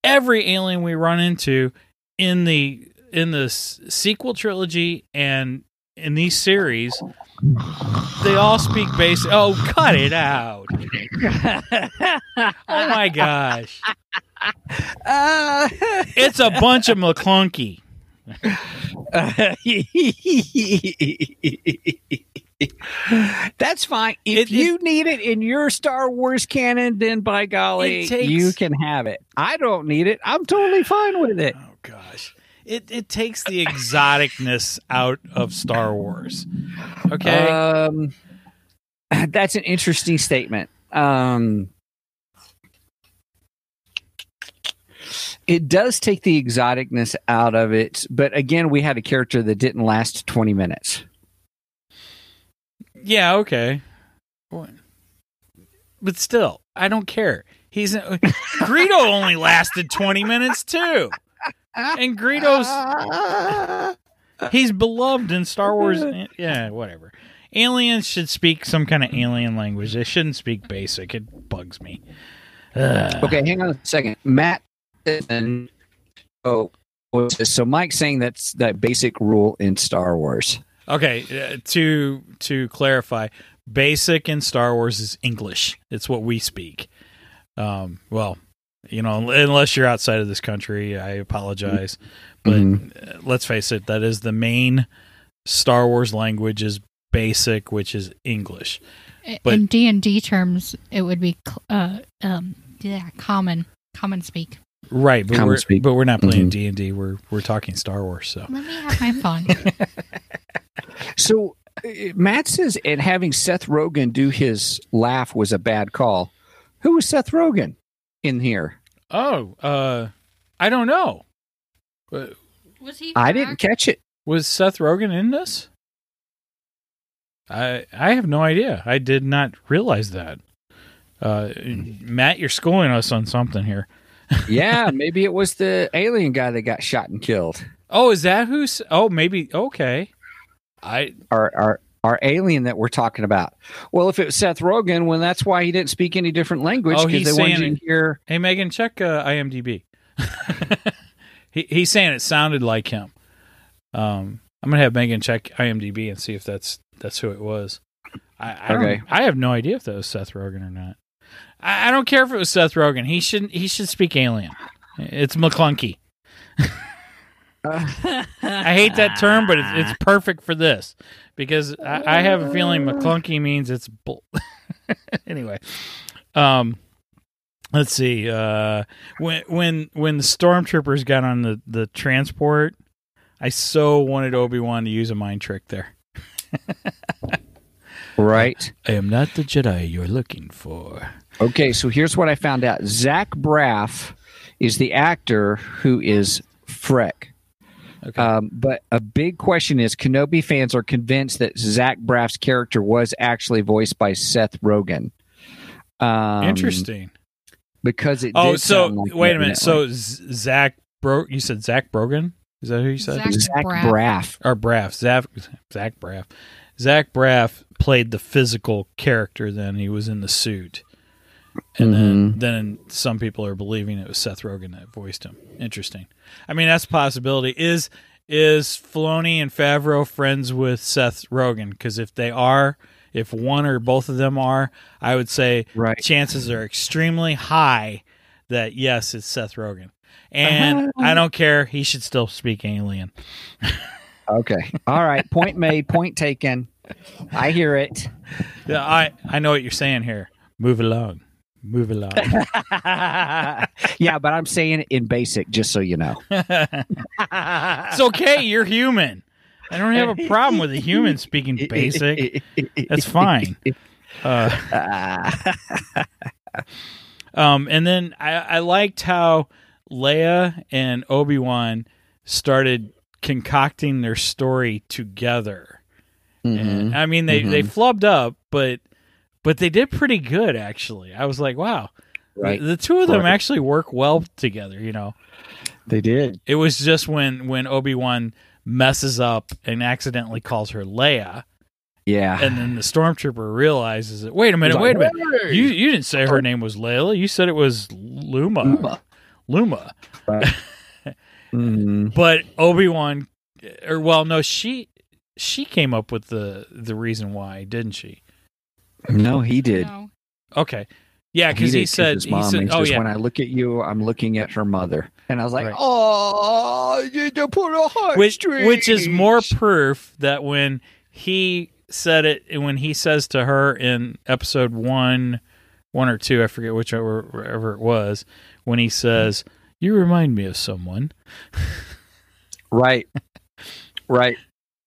every alien we run into in the in the sequel trilogy and in these series they all speak basic oh cut it out oh my gosh Uh, it's a bunch of mcclunky That's fine. If It- it- you need it in your Star Wars canon, then by golly, takes- you can have it. I don't need it. I'm totally fine with it. oh gosh it, it takes the exoticness out of star wars. Okay. Um, that's an interesting statement. Um, it does take the exoticness out of it, but again, we had a character that didn't last 20 minutes. yeah okay. But still i don't care. He's greedo only lasted 20 minutes too and greedo's He's beloved in Star Wars. Yeah, whatever. Aliens should speak some kind of alien language. They shouldn't speak basic. It bugs me. Ugh. Okay, hang on a second. Matt and oh what's this? so Mike's saying that's that basic rule in Star Wars. Okay, uh, to to clarify, basic in Star Wars is English. It's what we speak. Um, well, you know, unless you're outside of this country, I apologize. But Mhm. uh, let's face it, that is the main Star Wars language is basic, which is English. But- in D and D terms, it would be uh, um, yeah, common, common speak. Right, but Common we're speak. but we're not playing Mhm. D and D. We're we're talking Star Wars. So Let me have my fun. So uh, Matt says, and having Seth Rogen do his laugh was a bad call. Who was Seth Rogen in here? Oh, uh, I don't know. Uh, Was he? I didn't catch it. Was Seth Rogen in this? I I have no idea. I did not realize that. Uh, Matt, you're schooling us on something here. Yeah, maybe it was the alien guy that got shot and killed. Oh, is that who's? Oh, maybe. Okay. I are our our alien that we're talking about. Well, if it was Seth Rogen, well, that's why he didn't speak any different language Oh, because they wanted you to hear. hey Megan, check uh, IMDb. he he's saying it sounded like him. Um, I'm gonna have Megan check IMDb and see if that's that's who it was. I, I Okay. I have no idea if that was Seth Rogen or not. I, I don't care if it was Seth Rogen. He should he should speak alien. It's McClunky. I hate that term, but it's, it's perfect for this because I, I have a feeling McClunky means it's bull. anyway, um, let's see. Uh, when when when the stormtroopers got on the the transport, I so wanted Obi Wan to use a mind trick there. Right. I am not the Jedi you're looking for. Okay, so here's what I found out. Zach Braff is the actor who is Freck. Okay. Um, but a big question is Kenobi fans are convinced that Zach Braff's character was actually voiced by Seth Rogen. Um, Interesting. Because it Oh, did so like wait a minute. So Zach Bro, you said Zach Brogan? Is that who you said? Zach Zach Braff. Braff. or Braff? Zach Zach Braff. Zach Braff played the physical character. Then he was in the suit, and then Mm-hmm. then some people are believing it was Seth Rogen that voiced him. Interesting. I mean, that's a possibility. Is is Filoni and Favreau friends with Seth Rogen? Because if they are, if one or both of them are, I would say Right. chances are extremely high that yes, it's Seth Rogen. And Uh-huh. I don't care. He should still speak alien. Okay. All right. Point made. Point taken. I hear it. Yeah, I I know what you're saying here. Move along. Move along. yeah, but I'm saying it in basic, just so you know. it's okay. You're human. I don't have a problem with a human speaking basic. That's fine. Uh, um, and then I, I liked how Leia and Obi Wan started concocting their story together. Mhm. And, I mean, they they flubbed up, but but they did pretty good actually. I was like, wow, Right. the, the two of them Right. actually work well together. You know, They did. it was just when when Obi Wan messes up and accidentally calls her Leia, Yeah. and then the stormtrooper realizes it. Wait a minute, He's wait a like, minute. You you didn't say her name was Layla. You said it was Luma. Luma. Luma. Mhm. But Obi Wan, or well, no, she she came up with the the reason why, didn't she? No, he did. No. Okay, yeah, because did he, said his he said, oh says, yeah, when I look at you, I'm looking at her mother, and I was like, Right. oh, you put a heart which which is more proof that when he said it, when he says to her in episode one, one or two, I forget whichever wherever it was, when he says, "You remind me of someone," right, right.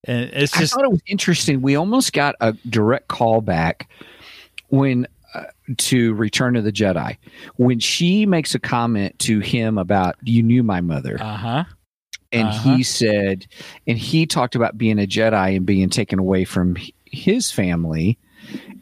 And it's I thought it was interesting. We almost got a direct callback when uh, to Return of the Jedi when she makes a comment to him about you knew my mother, uh huh. and uh-huh. he said, and he talked about being a Jedi and being taken away from his family.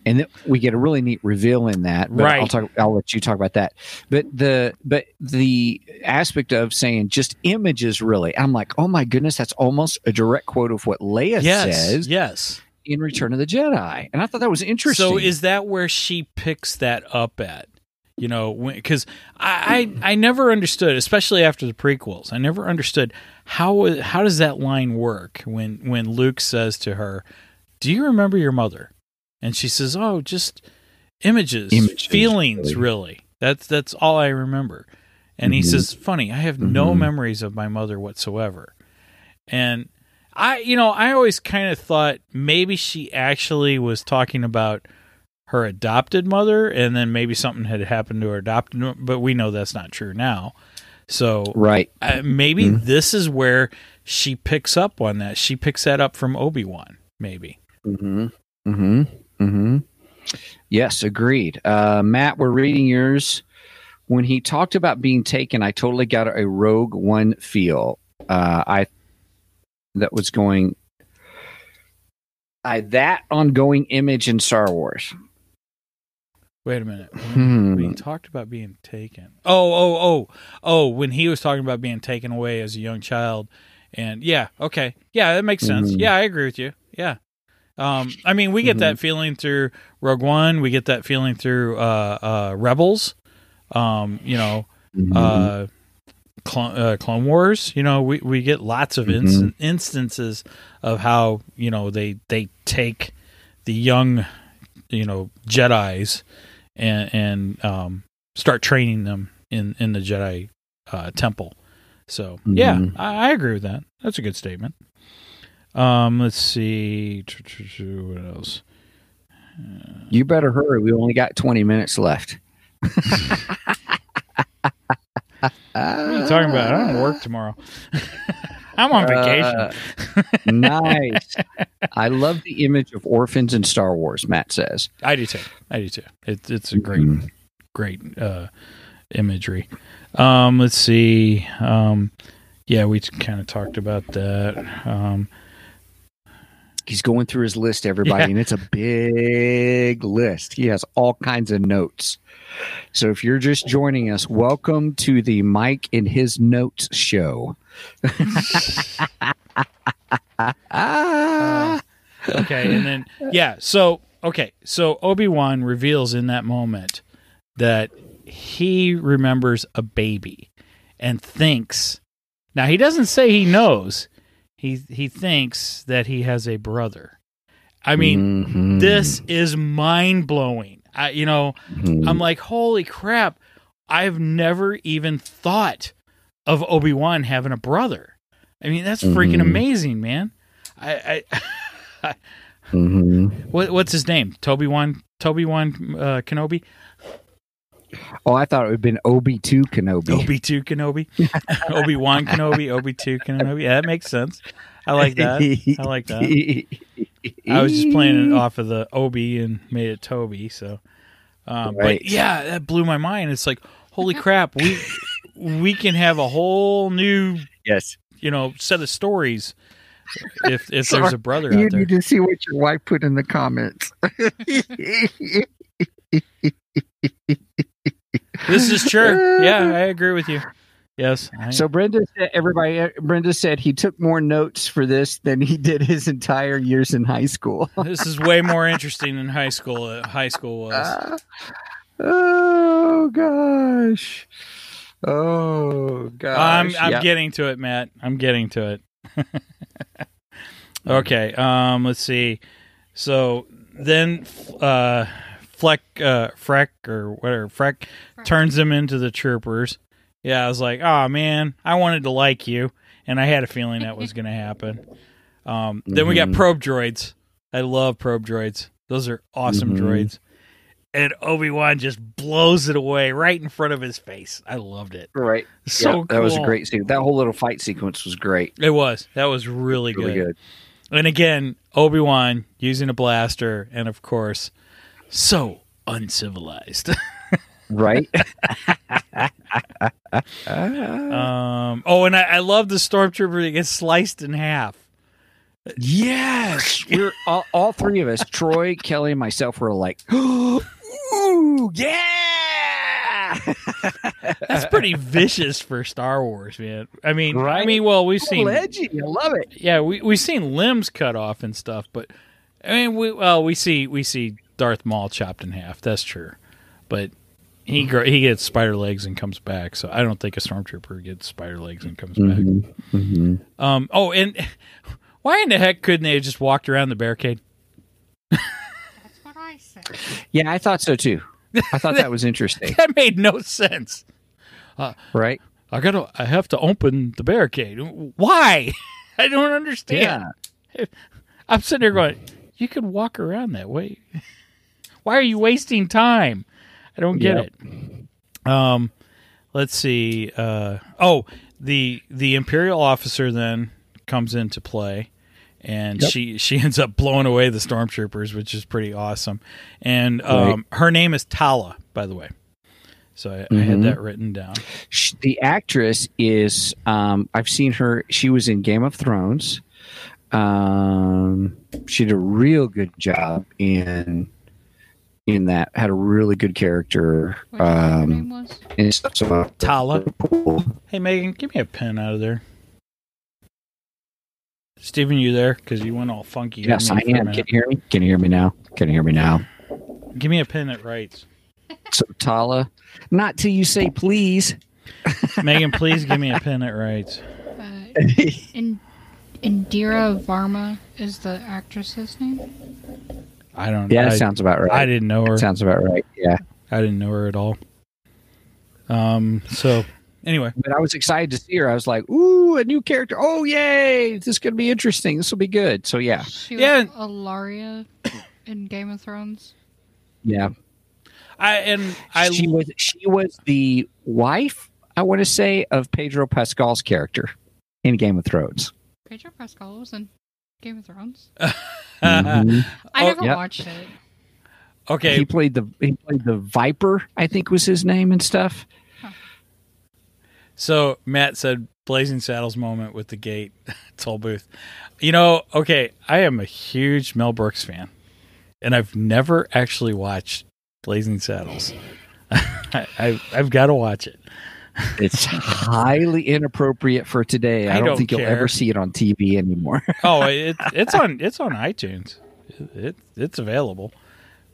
And we get a really neat reveal in that. But I'll talk. I'll let you talk about that. But the but the aspect of saying just images, really, I'm like, oh my goodness, that's almost a direct quote of what Leia Yes, says yes. in Return of the Jedi, and I thought that was interesting. So is that where she picks that up at? You know, because I, I I never understood, especially after the prequels. I never understood how how does that line work when when Luke says to her, "Do you remember your mother?" And she says, "Oh, just images, Images, feelings, really. really. That's that's all I remember." And he Mhm. says, "Funny, I have no Mhm. memories of my mother whatsoever." And I, you know, I always kind of thought maybe she actually was talking about her adopted mother, and then maybe something had happened to her adopted, but we know that's not true now. So right? uh, maybe Mhm. this is where she picks up on that. She picks that up from Obi Wan, maybe. Mm-hmm. Mm-hmm. Mm-hmm. Yes, agreed. Uh, Matt, we're reading yours. When he talked about being taken, I totally got a Rogue One feel. Uh, I that was going. I that ongoing image in Star Wars. Wait a minute. When, Hmm. talked about being taken. Oh, oh, oh, oh! When he was talking about being taken away as a young child, and yeah, okay, yeah, that makes sense. Mhm. Yeah, I agree with you. Yeah, um, I mean, we get that feeling through Rogue One. We get that feeling through uh, uh, Rebels. Um, you know, uh, Clone, uh, Clone Wars. You know, we, we get lots of instan- instances of how you know they they take the young, you know, Jedi's and and um, start training them in in the Jedi uh, temple. So yeah, Mhm. I, I agree with that. That's a good statement. Um, let's see. What else? You better hurry. We only got twenty minutes left. What are you talking about? I don't work tomorrow. I'm on vacation. Uh, nice. I love the image of orphans in Star Wars. Matt says. I do too. I do too. It, it's a great, Mhm. great uh, imagery. Um, let's see. Um, yeah, we kind of talked about that. Um, He's going through his list, everybody, Yeah. and it's a big list. He has all kinds of notes. So if you're just joining us, welcome to the Mike and his notes show. ah, okay, and then yeah. So okay, so Obi Wan reveals in that moment that he remembers a baby and thinks. Now he doesn't say he knows. He he thinks that he has a brother. I mean, Mhm. this is mind blowing. I, you know, Mhm. I'm like, holy crap! I've never even thought of Obi Wan having a brother. I mean, that's freaking Mhm. amazing, man. I, I Mhm. what, what's his name? Toby Wan, Toby Wan uh, Kenobi, Oh, I thought it would have been Obi two Kenobi. Obi Two Kenobi, Obi Wan Kenobi, Obi Two Kenobi. Yeah, that makes sense. I like that. I like that. I was just playing it off of the Obi and made it Toby. So, um, Right. but yeah, that blew my mind. It's like, holy crap, we we can have a whole new Yes. you know set of stories if if there's a brother You out there. You need to see what your wife put in the comments. This is true. Yeah, I agree with you. Yes. I, So Brenda said, everybody, Brenda said he took more notes for this than he did his entire years in high school. this is way more interesting than high school. Uh, high school was. Ah. oh gosh. Oh gosh. I'm I'm Yeah. getting to it, Matt. I'm getting to it. okay. Um. Let's see. So then, uh, Fleck, uh, Freck or whatever, Freck turns them into the troopers. Yeah, I was like, oh man, I wanted to like you, and I had a feeling that was going to happen. Um. Then we got Mhm. probe droids. I love probe droids. Those are awesome Mhm. droids. And Obi Wan just blows it away right in front of his face. I loved it. right. So Yeah, that was a great scene. That whole little fight sequence was great. It was. That was really, Really good. good. And again, Obi Wan using a blaster, and of course, so uncivilized. Right. um. Oh, and I, I love the stormtrooper that gets sliced in half. Yes, we're all, all three of us, Troy, Kelly, and myself, were like, "Ooh, yeah!" That's pretty vicious for Star Wars, man. I mean, right? I mean, well, we've seen, edgy. I love it. yeah, we we've seen limbs cut off and stuff, but I mean, we well, we see we see Darth Maul chopped in half. That's true, but he gr- he gets spider legs and comes back. So I don't think a stormtrooper gets spider legs and comes back. Mm-hmm. Um. Oh, and why in the heck couldn't they have just walked around the barricade? That's what I said. Yeah, I thought so too. I thought that was interesting. That made no sense. Right? I gotta. I have to open the barricade. Why? I don't understand. I'm sitting there going, "You could walk around that way. Why are you wasting time?" I don't get Yep. it. Um, let's see. Uh, oh, the the imperial officer then comes into play, and Yep. she she ends up blowing away the stormtroopers, which is pretty awesome. And um, her name is Tala, by the way. So I, I had Mhm. that written down. Sh the actress is um I've seen her she was in Game of Thrones. Um she did a real good job in in that had a really good character What did her um name was? and stuff so Tala. Hey Megan, give me a pen out of there. Steven, you there? Because you went all funky. yes I am can you hear me can you hear me now can you hear me now Give me a pen that writes. so Tala not till you say please Megan, please give me a pen that writes. Uh, in, Indira Varma is the actress's name. I don't. Know. Yeah I, sounds about right I didn't know her. That sounds about right yeah I didn't know her at all. Um. So anyway, but I was excited to see her I was like ooh a new character oh yay this is gonna be interesting this will be good so yeah She was Yeah. Ellaria in Game of Thrones. yeah I and I she was she was the wife, I want to say, of Pedro Pascal's character in Game of Thrones. Pedro Pascal was in Game of Thrones. Mhm. I Oh, never yep. watched it. okay. He played the he played the Viper, I think was his name and stuff. So Matt said Blazing Saddles moment with the gate toll booth. You know, okay, I am a huge Mel Brooks fan, and I've never actually watched Blazing Saddles. I, I, I've got to watch it. It's highly inappropriate for today. I, I don't, don't think you'll ever see it on TV anymore. Oh, it, it's on it's on iTunes. It, it's available.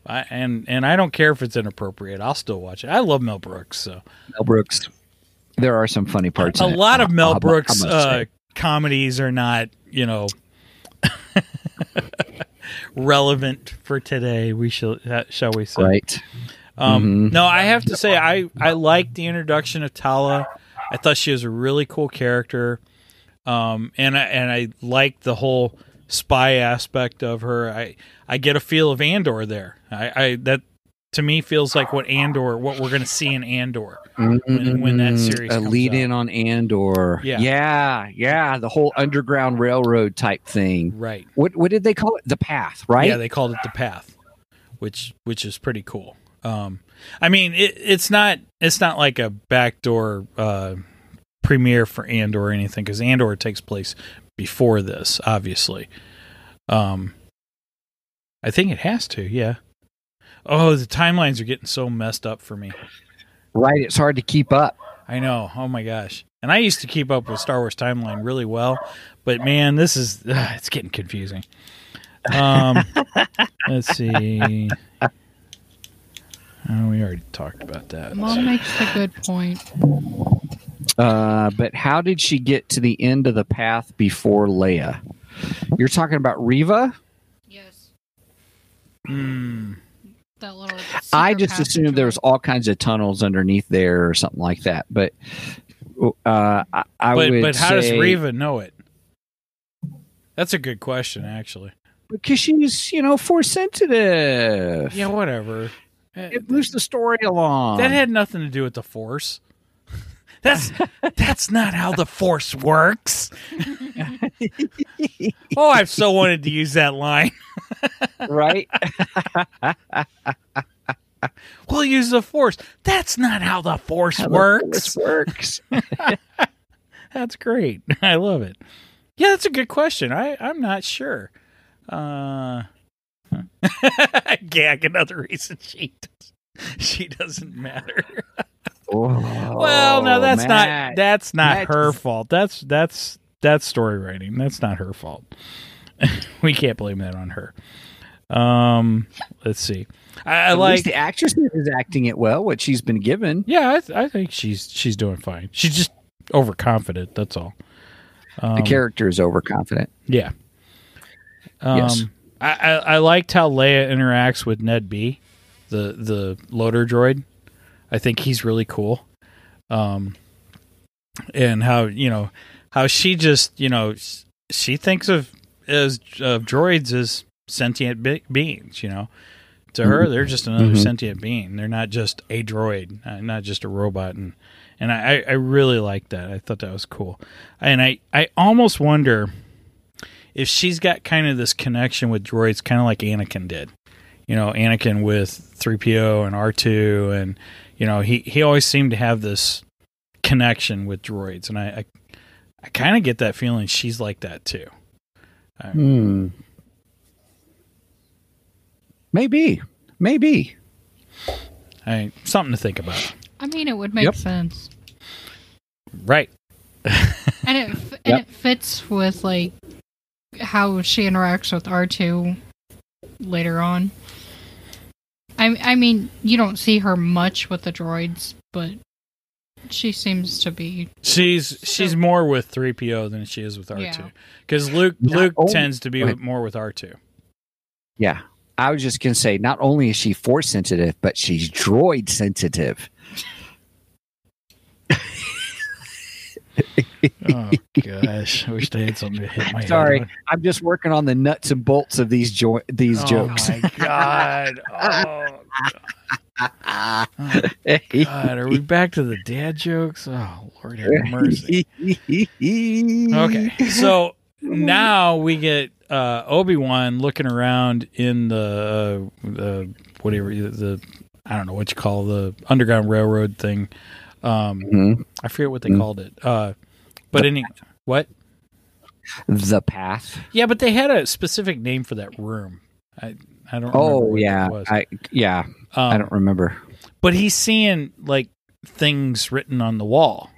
I, and and I don't care if it's inappropriate. I'll still watch it. I love Mel Brooks, so Mel Brooks. There are some funny parts. a in it. lot of Mel I- I Brooks uh, comedies are not, you know, relevant for today. We shall uh, shall we say? right. Um, Mhm. No, I have to say I I liked the introduction of Tala. I thought she was a really cool character, um, and I and I liked the whole spy aspect of her. I I get a feel of Andor there. I, I that to me feels like what Andor, what we're going to see in Andor. when- when that Mm, series a lead out. in on Andor. Yeah. yeah, yeah. The whole underground railroad type thing. Right. What what did they call it? The path, right? Yeah, they called it the Path, which which is pretty cool. Um, I mean, it, it's not it's not like a backdoor uh, premiere for Andor or anything because Andor takes place before this, obviously. Um, I think it has to. Yeah. Oh, the timelines are getting so messed up for me. right. It's hard to keep up. I know. Oh my gosh. And I used to keep up with Star Wars timeline really well, but man, this is ugh, it's getting confusing. Um, let's see. Oh, we already talked about that. Mom makes a good point. Uh, but how did she get to the end of the path before Leia? You're talking about Reva? Yes. Hmm. That little. I just assumed there was all kinds of tunnels underneath there or something like that. But uh, I, I but would but how does Reva know it? That's a good question, actually. Because she's, you know, force sensitive. Yeah, whatever. Eh, It moves the story along. That had nothing to do with the Force. That's that's not how the Force works. oh, I've so wanted to use that line. right? We'll use the Force. That's not how the Force How the works. force works. That's great. I love it. Yeah, that's a good question. I I'm not sure. Uh, gag another reason she does, she doesn't matter. well, no, that's Oh, Matt. not that's not Matt her fault. That's that's that's story writing. That's not her fault. we can't blame that on her. Um, let's see. I, I At like. least the actress is acting it well. What she's been given. Yeah, I, th- I think she's she's doing fine. She's just overconfident. That's all. Um, The character is overconfident. Yeah. Um, Yes. I, I, I liked how Leia interacts with Ned B, the the loader droid. I think he's really cool. Um, and how you know how she just you know she thinks of as of droids as sentient be- beings. You know, to her they're just another Mhm. sentient being. They're not just a droid, uh, not just a robot. And and I I really liked that. I thought that was cool. And I I almost wonder if she's got kind of this connection with droids, kind of like Anakin did. You know, Anakin with 3PO and R2, and, you know, he, he always seemed to have this connection with droids. And I, I, I kind of get that feeling she's like that too. Hmm. Maybe. Maybe. I, something to think about. I mean, it would make Yep. sense, Right. and it f- and it fits with like how she interacts with R two later on. I I mean, you don't see her much with the droids, but she seems to be. She's she's more with 3PO than she is with R2. Yeah. Because Luke Not Luke only- tends to be Go more with R2. Yeah. I was just going to say, not only is she force sensitive, but she's droid sensitive. Oh gosh, I wish they had something to hit my Sorry, head. I'm just working on the nuts and bolts of these jo- these on. jokes. Oh my god! Oh, God. God, are we back to the dad jokes? Oh, Lord have mercy. Okay, so now we get uh, Obi Wan looking around in the uh, the whatever the I don't know what you call the Underground Railroad thing. Um, Mhm. I forget what they Mhm. called it. Uh, but any what? The path. Yeah, but they had a specific name for that room. I I don't. remember Oh what yeah. I yeah. Um, I don't remember. But he's seeing like things written on the wall,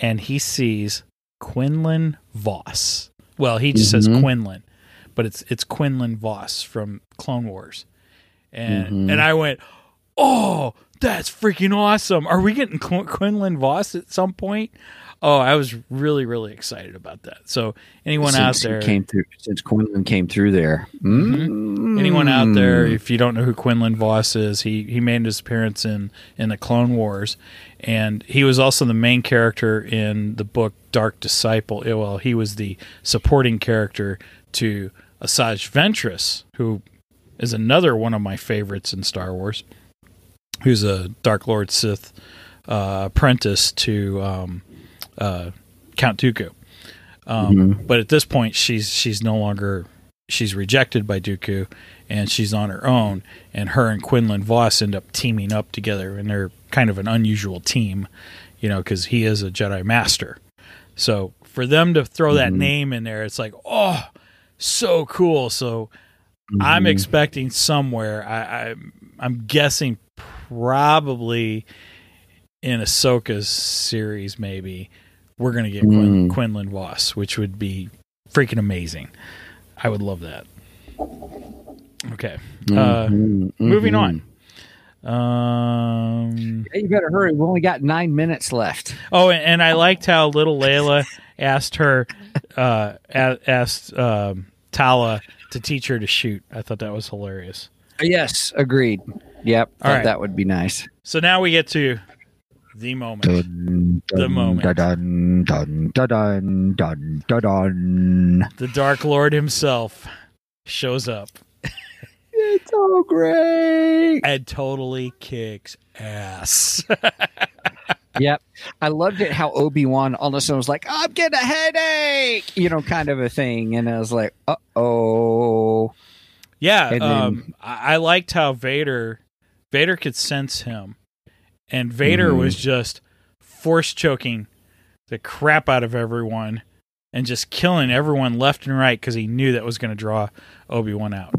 and he sees Quinlan Vos. Well, he just says Mhm. Quinlan, but it's it's Quinlan Vos from Clone Wars, and Mhm. and I went, oh, that's freaking awesome! Are we getting Qu- Quinlan Vos at some point? Oh, I was really really excited about that. So anyone out Since he there, came through since Quinlan came through there. Mm. anyone out there, if you don't know who Quinlan Vos is, he he made his appearance in in the Clone Wars, and he was also the main character in the book Dark Disciple. Well, he was the supporting character to Asajj Ventress, who is another one of my favorites in Star Wars. Who's a Dark Lord Sith uh, apprentice to um, uh, Count Dooku. Um, Mhm. But at this point, she's she's no longer she's rejected by Dooku, and she's on her own. And her and Quinlan Vos end up teaming up together, and they're kind of an unusual team, you know, because he is a Jedi Master. So for them to throw that Mhm. name in there, it's like, oh, so cool. So I'm Mhm. expecting somewhere. I, I I'm guessing probably in Ahsoka's series, maybe we're gonna get Quin- Mm. Quinlan Vos, which would be freaking amazing. I would love that. Okay, uh, Mhm. moving on. Um. Hey, you better hurry. We've only got nine minutes left. Oh, and, and I liked how little Layla asked her, uh, a- asked um, Tala to teach her to shoot. I thought that was hilarious. Yes, agreed. Yep, All right. that would be nice. So now we get to the moment. Dun, The moment. Dun, dun, dun, dun, dun, dun, dun. The Dark Lord himself shows up It's so great. and totally kicks ass. yep. I loved it how Obi Wan all of a sudden was like, I'm getting a headache, you know, kind of a thing. And I was like, uh oh. yeah, then- um, I-, I liked how Vader Vader could sense him, and Vader Mhm. was just force choking the crap out of everyone and just killing everyone left and right because he knew that was going to draw Obi Wan out.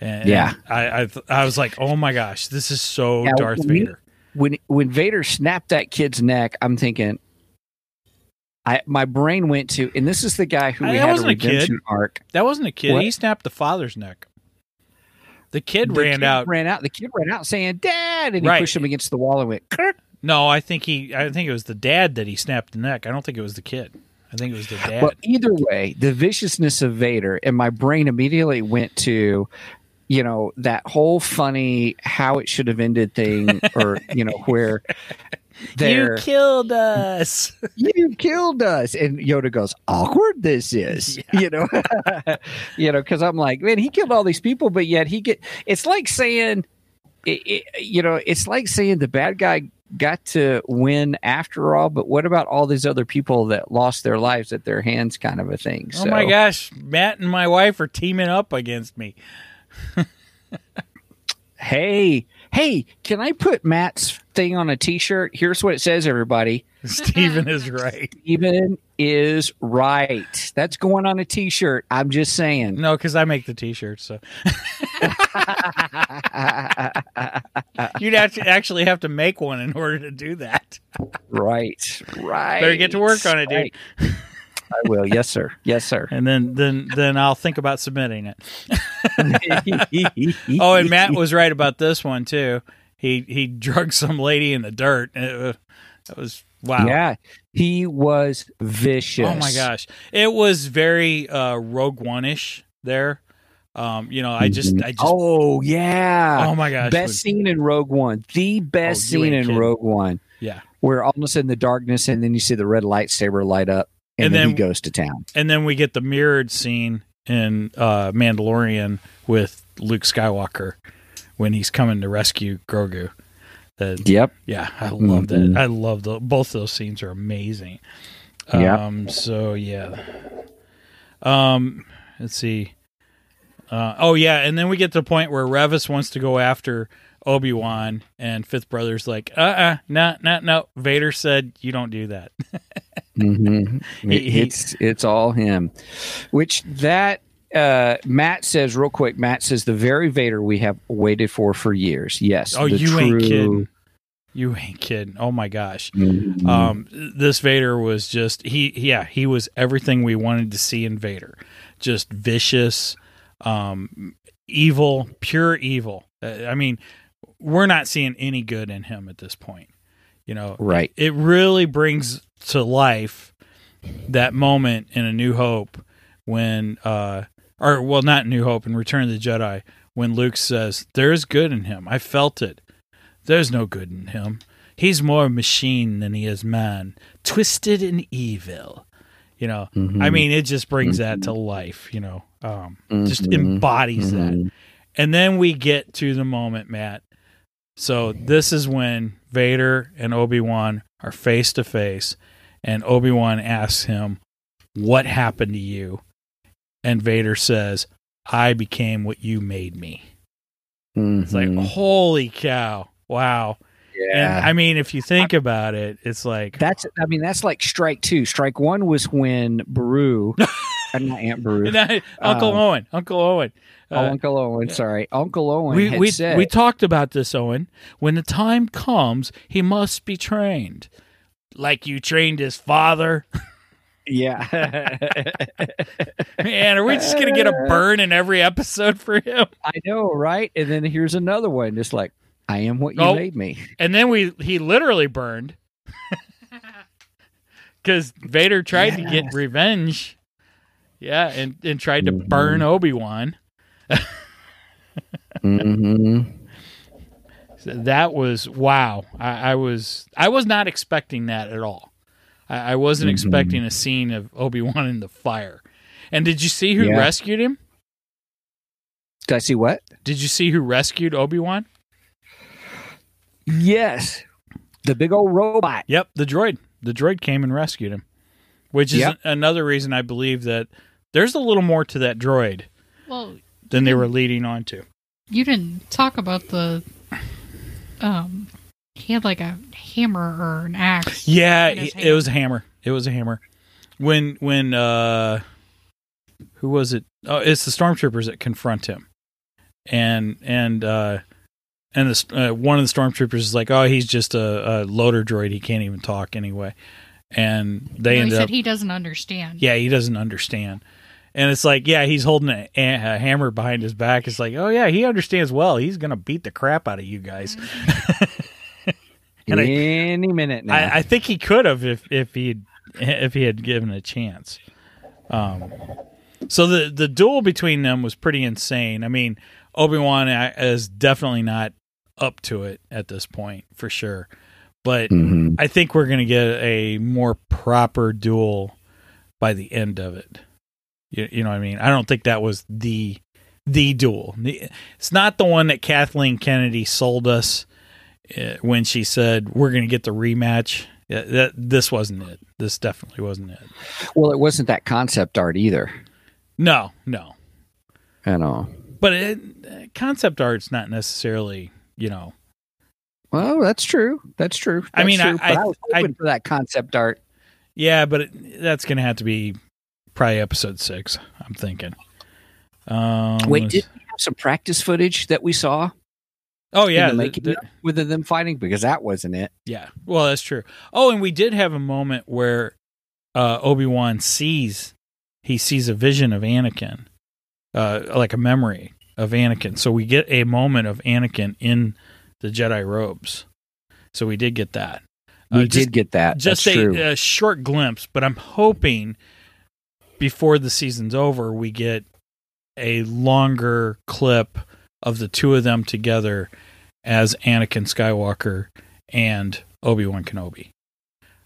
And Yeah. I I, th- I was like, oh my gosh, this is so Now, Darth when Vader. When when Vader snapped that kid's neck, I'm thinking I my brain went to and this is the guy who I- we had a wasn't a kid. redemption arc. That wasn't a kid. What? He snapped the father's neck. The kid The ran kid out. Ran out. The kid ran out saying, Dad and he Right. pushed him against the wall and went Kirk. No, I think he. I think it was the dad that he snapped the neck. I don't think it was the kid. I think it was the dad. Well, either way, the viciousness of Vader, and my brain immediately went to, you know, that whole funny how it should have ended thing, or you know, where there you killed us. you killed us, and Yoda goes, awkward. This is, you know, you know, because I'm like, man, he killed all these people, but yet he get. It's like saying, it, it, you know, it's like saying the bad guy got to win after all, but what about all these other people that lost their lives at their hands, kind of a thing. Oh my gosh, Matt and my wife are teaming up against me. Hey, hey, can I put Matt's thing on a t-shirt? Here's what it says, everybody. Stephen is right. Steven is right. That's going on a t-shirt. I'm just saying. No, because I make the t-shirts, so you'd have to actually have to make one in order to do that. right, right. Better get to work on it, dude. Right. I will. Yes, sir. Yes, sir. And then, then, then I'll think about submitting it. Oh, and Matt was right about this one too. He he drugged some lady in the dirt. It, was- that was wow. Yeah, he was vicious. Oh my gosh, it was very uh, Rogue One ish there. Um, you know, I just, I just, oh, yeah! Oh my gosh, best scene in Rogue One. The best Oh, scene in. Rogue One. Yeah. Where all of a sudden the darkness, and then you see the red lightsaber light up, and, And then, then- he goes to town. and then we get the mirrored scene in uh, Mandalorian with Luke Skywalker, when he's coming to rescue Grogu. Yep. yeah, I love Mhm. that. I love the both those scenes are amazing. Yeah. Um. So yeah. Um. Let's see. Uh. Oh yeah, and then we get to the point where Revis wants to go after Obi Wan, and Fifth Brother's like, uh, uh no, no, no. Vader said you don't do that. hmm He- he- it's it's all him. Which that uh, Matt says real quick. Matt says the very Vader we have waited for for years. Yes. oh, you ain't kidding. You ain't kidding. Oh my gosh. Mhm. Um, this Vader was just he, yeah, he was everything we wanted to see in Vader. Just vicious, um, evil, pure evil. Uh, I mean, we're not seeing any good in him at this point. You know, right. it really brings to life that moment in A New Hope when, uh, or well, not New Hope in Return of the Jedi when Luke says, "There is good in him. I felt it. There's no good in him. He's more machine than he is man, twisted and evil." You know, Mhm. I mean, it just brings that to life. You know, um, just Mhm. embodies that. Mhm. And then we get to the moment, Matt. So this is when Vader and Obi Wan are face to face, and Obi Wan asks him, "What happened to you?" And Vader says, "I became what you made me." It's like, Mhm. holy cow! Wow. yeah. And I mean, if you think about it, it's like, That's I mean that's like strike two. Strike one was when Beru, uh, not Aunt Beru, Uncle Um, Owen, Uncle Owen. Oh, Uh, Uncle Owen. Sorry, Uncle Owen we had we said we talked about this, Owen. When the time comes, he must be trained, like you trained his father. yeah. Man, are we just gonna get a burn in every episode for him? I know, right? And then here's another one, just like I am what you Oh. made me. And then we he literally burned because Vader tried to get revenge. Yeah, and and tried to Mhm. burn Obi Wan. hmm So that was wow. I, I was I was not expecting that at all. I, I wasn't Mhm. expecting a scene of Obi Wan in the fire. And did you see who Yeah. rescued him? Did I see what? Did you see who rescued Obi Wan? Yes, the big old robot. Yep, the droid. The droid came and rescued him, which is Yep. another reason I believe that there's a little more to that droid Well, than they were leading on to. you didn't talk about the. Um, he had like a hammer or an axe. Yeah, it, was a hammer. It was a hammer. When when uh, who was it? Oh, it's the stormtroopers that confront him, and and uh, and the, uh, one of the stormtroopers is like, "Oh, he's just a, a loader droid. He can't even talk anyway." And they No, he end said up, he doesn't understand. yeah, he doesn't understand. And it's like, yeah, he's holding a, a hammer behind his back. It's like, oh yeah, he understands well. He's gonna beat the crap out of you guys. And I- Any minute now. I, I think he could have if if he if he had given a chance. Um, so the the duel between them was pretty insane. I mean, Obi Wan is definitely not up to it at this point for sure, but Mhm. I think we're gonna get a more proper duel by the end of it. You, you know what I mean? I don't think that was the the duel. It's not the one that Kathleen Kennedy sold us uh, when she said we're going to get the rematch. Yeah, that this wasn't it. This definitely wasn't it. Well, it wasn't that concept art either. No, no. I know. But it, concept art's not necessarily, you know. Well, that's true. That's true. I mean, true. I- But I, was I- hoping for that concept art. Yeah, but it, that's going to have to be probably episode six. I'm thinking. Um, Wait, did we have some practice footage that we saw oh yeah, the the- making the- of with them fighting? Because that wasn't it. Yeah. Well, that's true. Oh, and we did have a moment where uh, Obi Wan sees he sees a vision of Anakin, uh, like a memory of Anakin. So we get a moment of Anakin in the Jedi robes. So we did get that. We Uh, did get that. just a, a short glimpse, but I'm hoping before the season's over we get a longer clip of the two of them together as Anakin Skywalker and Obi Wan Kenobi.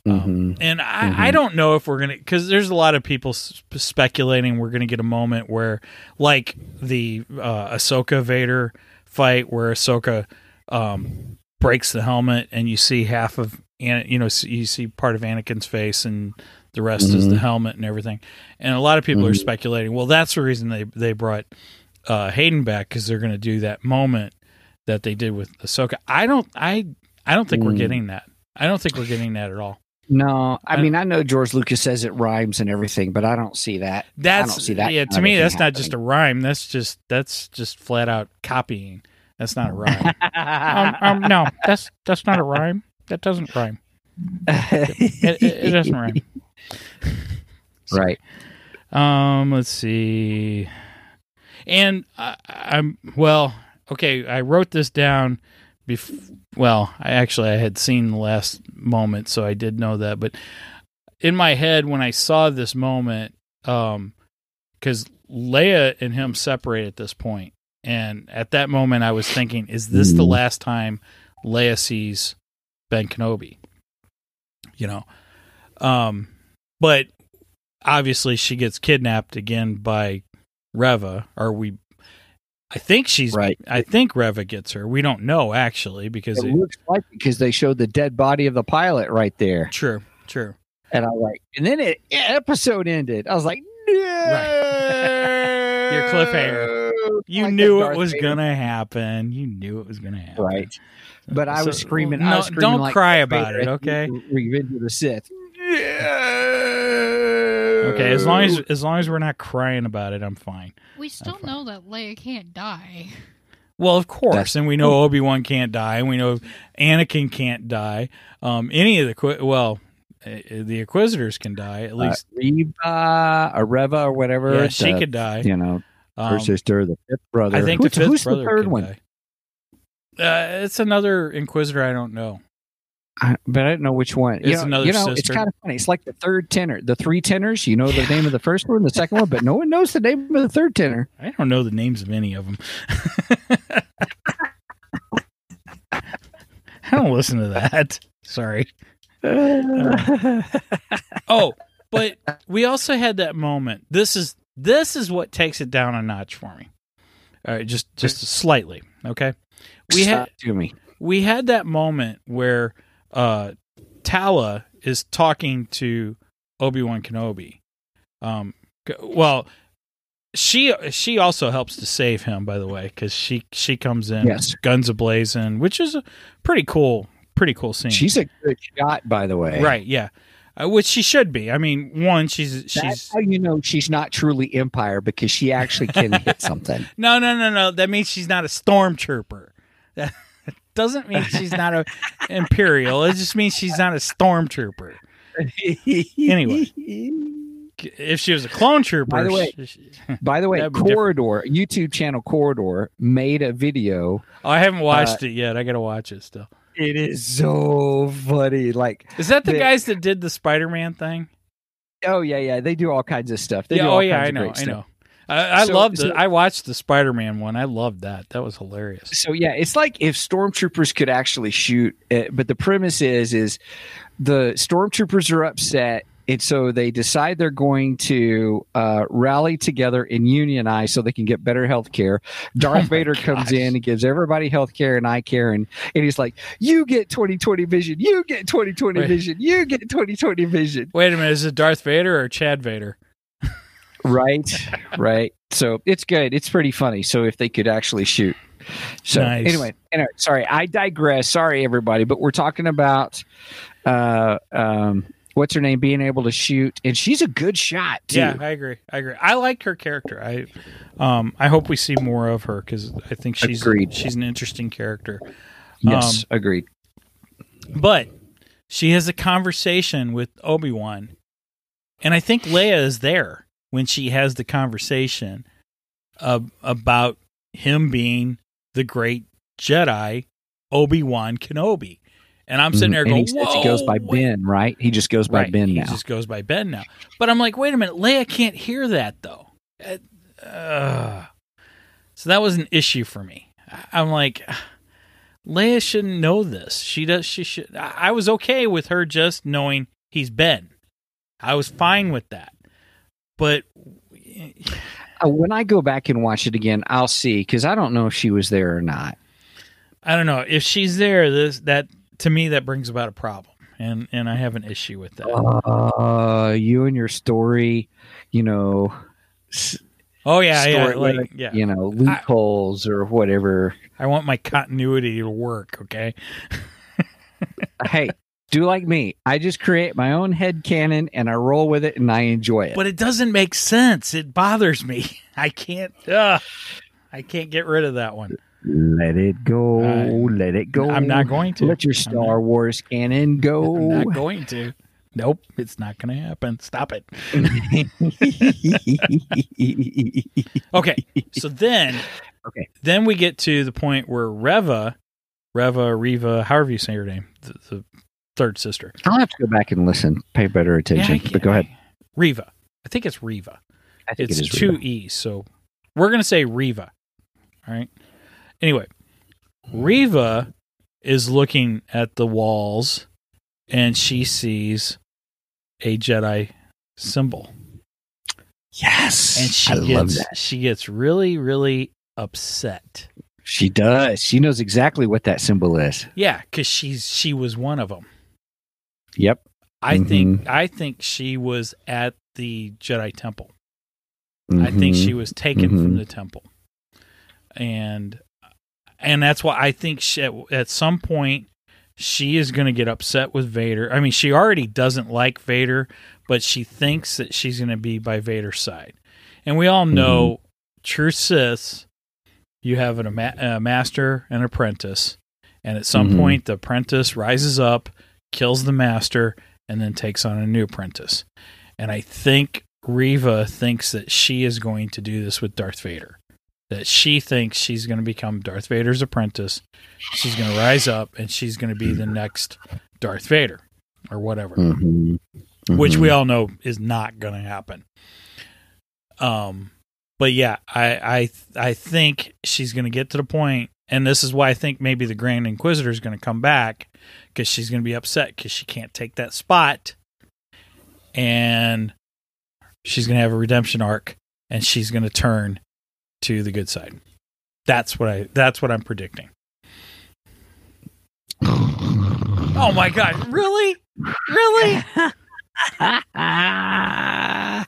Um, Mhm. and I, Mhm. I don't know if we're gonna because there's a lot of people s- speculating we're gonna get a moment where, like the uh, Ahsoka Vader fight where Ahsoka um, breaks the helmet, and you see half of An- you know you see part of Anakin's face, and the rest is the Mhm. helmet and everything. And a lot of people are Mhm. speculating. Well, that's the reason they they brought uh, Hayden back because they're going to do that moment that they did with Ahsoka. I don't I I don't think we're Mm. getting that. I don't think we're getting that at all. No, I Uh, mean I know George Lucas says it rhymes and everything, but I don't see that. That's don't see that yeah. To me, that's not just a rhyme. That's just that's just flat out copying. That's not a rhyme. um, um, no, that's that's not a rhyme. That doesn't rhyme. It, it, it doesn't rhyme. right. Um, let's see. And I, I'm well. Okay, I wrote this down. Bef- well, I actually I had seen the last moment, so I did know that. But in my head, when I saw this moment, um, because Leia and him separate at this point, and at that moment, I was thinking, is this the Mhm. last time Leia sees Ben Kenobi? You know, um, but obviously she gets kidnapped again by Reva, or we. I think she's Right. I think Reva gets her. We don't know actually because It it, looks like because they showed the dead body of the pilot right there, true, true. and I like, and then it episode ended. I was like, no, Your cliffhanger. You Like knew it was Vader. gonna happen. You knew it was gonna happen. right. But I was screaming. no, I was screaming don't like cry Darth about Vader it, okay? Revenge of the Sith. Okay, as long as as long as we're not crying about it, I'm fine. We still fine. know that Leia can't die. Well, of course, That's- and we know Obi Wan can't die, and we know Anakin can't die. Um, any of the Qui- well, uh, the Inquisitors can die at least. uh, Reva, or Reva, or whatever. yeah, she the- could die. You know, her Um, sister, the fifth brother. I think who's, the fifth who's brother the third can one? die. Uh, it's another Inquisitor. I don't know. I, but I don't know which one. You know, another you know it's kind of funny. It's like the third tenor, the three tenors. You know the name of the first one, the second one, but no one knows the name of the third tenor. I don't know the names of any of them. I don't listen to that. Sorry. Oh, but we also had that moment. This is this is what takes it down a notch for me. All right, just just slightly. Okay, we had to me. we had that moment where uh, Tala is talking to Obi Wan Kenobi. Um, well, she she also helps to save him, by the way, because she she comes in Yes. guns ablazing, which is a pretty cool pretty cool scene. She's a good shot, by the way. right, yeah, uh, which she should be. I mean, one, she's That's she's how you know she's not truly Empire because she actually can hit something. no no no no. That means she's not a stormtrooper. Doesn't mean she's not a imperial. It just means she's not a stormtrooper. Anyway. If she was a clone trooper, By the way- she- By the way, That'd different. Corridor YouTube channel Corridor made a video. oh, I haven't Uh, watched it yet. I got to watch it still. It is so funny. Like, Is that the, the- guys that did the Spider-Man thing? oh yeah, yeah, they do all kinds of stuff. They yeah, do oh all yeah, kinds I of know, great I stuff. know. I, I So- loved it. so- I watched the Spider-Man one. I loved that. That was hilarious. So yeah, it's like if stormtroopers could actually shoot. Uh, but the premise is is the stormtroopers are upset, and so they decide they're going to uh, rally together and unionize so they can get better health care. Darth Oh Vader comes in and gives everybody health care and eye care, and, and he's like, "You get twenty twenty vision. You get twenty twenty Wait. vision. You get twenty twenty vision." Wait a minute, is it Darth Vader or Chad Vader? Right, right. So it's good. It's pretty funny. So if they could actually shoot. So Nice. anyway, anyway, sorry, I digress. Sorry, everybody, but we're talking about uh, um, what's her name being able to shoot, and she's a good shot too. Yeah, I agree. I agree. I like her character. I, um, I hope we see more of her because I think she's Agreed. she's an interesting character. Yes, Um, agreed. But she has a conversation with Obi Wan, and I think Leia is there when she has the conversation uh, about him being the great Jedi Obi Wan Kenobi. And I'm sitting there Mm-hmm. and going, he says he goes by wait." Ben, right? He just goes by Right, Ben now. he just goes by Ben now. But I'm like, wait a minute, Leia can't hear that though. Uh, uh. so that was an issue for me. I'm like, Leia shouldn't know this. She does. She should. I was okay with her just knowing he's Ben. I was fine with that. But Uh, when I go back and watch it again, I'll see because I don't know if she was there or not. I don't know if she's there. This that to me that brings about a problem, and and I have an issue with that. Uh, you and your story, you know, oh yeah, yeah, story, like yeah. you know, loopholes or whatever. I want my continuity to work. Okay. hey, do like me. I just create my own head canon and I roll with it and I enjoy it. But it doesn't make sense. It bothers me. I can't. Uh, I can't get rid of that one. let it go. I- let it go. I'm not going to. Let your Star Wars canon go. I'm not going to. Nope, it's not going to happen. Stop it. Okay, so then, Okay. then we get to the point where Reva, Reva, Reva, however you say her name, the, the third sister. I'll have to go back and listen, pay better attention. Yeah, but go ahead. Reva. I think it's Reva. I think It's it two. E's, so we're gonna say Reva. All right. Anyway, Reva is looking at the walls, and she sees a Jedi symbol, Yes, and she I gets love that. she gets really really upset. She does. She knows exactly what that symbol is. Yeah, because she's she was one of them. Yep. I Mhm. think I think she was at the Jedi Temple. I think she was taken from Mhm. the temple, and and that's why I think she, at, at some point she is going to get upset with Vader. I mean, she already doesn't like Vader, but she thinks that she's going to be by Vader's side. And we all know, true Sith, you have an, a, master and apprentice, and at some Mhm. point the apprentice rises up, kills the master, and then takes on a new apprentice. And I think Reva thinks that she is going to do this with Darth Vader. That she thinks she's going to become Darth Vader's apprentice. She's going to rise up and she's going to be the next Darth Vader or whatever, Mhm. which Mhm. we all know is not going to happen. Um, but yeah, I I I think she's going to get to the point, and this is why I think maybe the Grand Inquisitor is going to come back because she's going to be upset because she can't take that spot, and she's going to have a redemption arc, and she's going to turn to the good side. That's what I. That's what I'm predicting. Oh my god! Really? Really? I,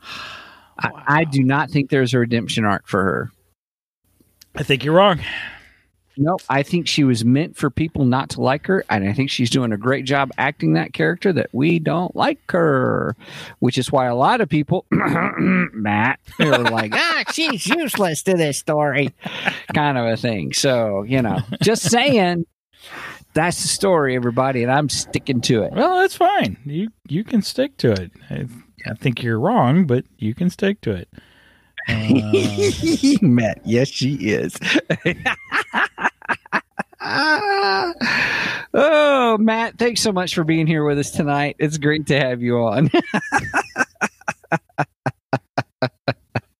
I do not think there's a redemption arc for her. I think you're wrong. No, I think she was meant for people not to like her, and I think she's doing a great job acting that character that we don't like her, which is why a lot of people, Matt, are like, ah, she's useless to this story, kind of a thing. So, you know, just saying, that's the story, everybody, and I'm sticking to it. Well, that's fine. You you can stick to it. I, I think you're wrong, but you can stick to it. Matt, yes, she is. oh, Matt, thanks so much for being here with us tonight. It's great to have you on.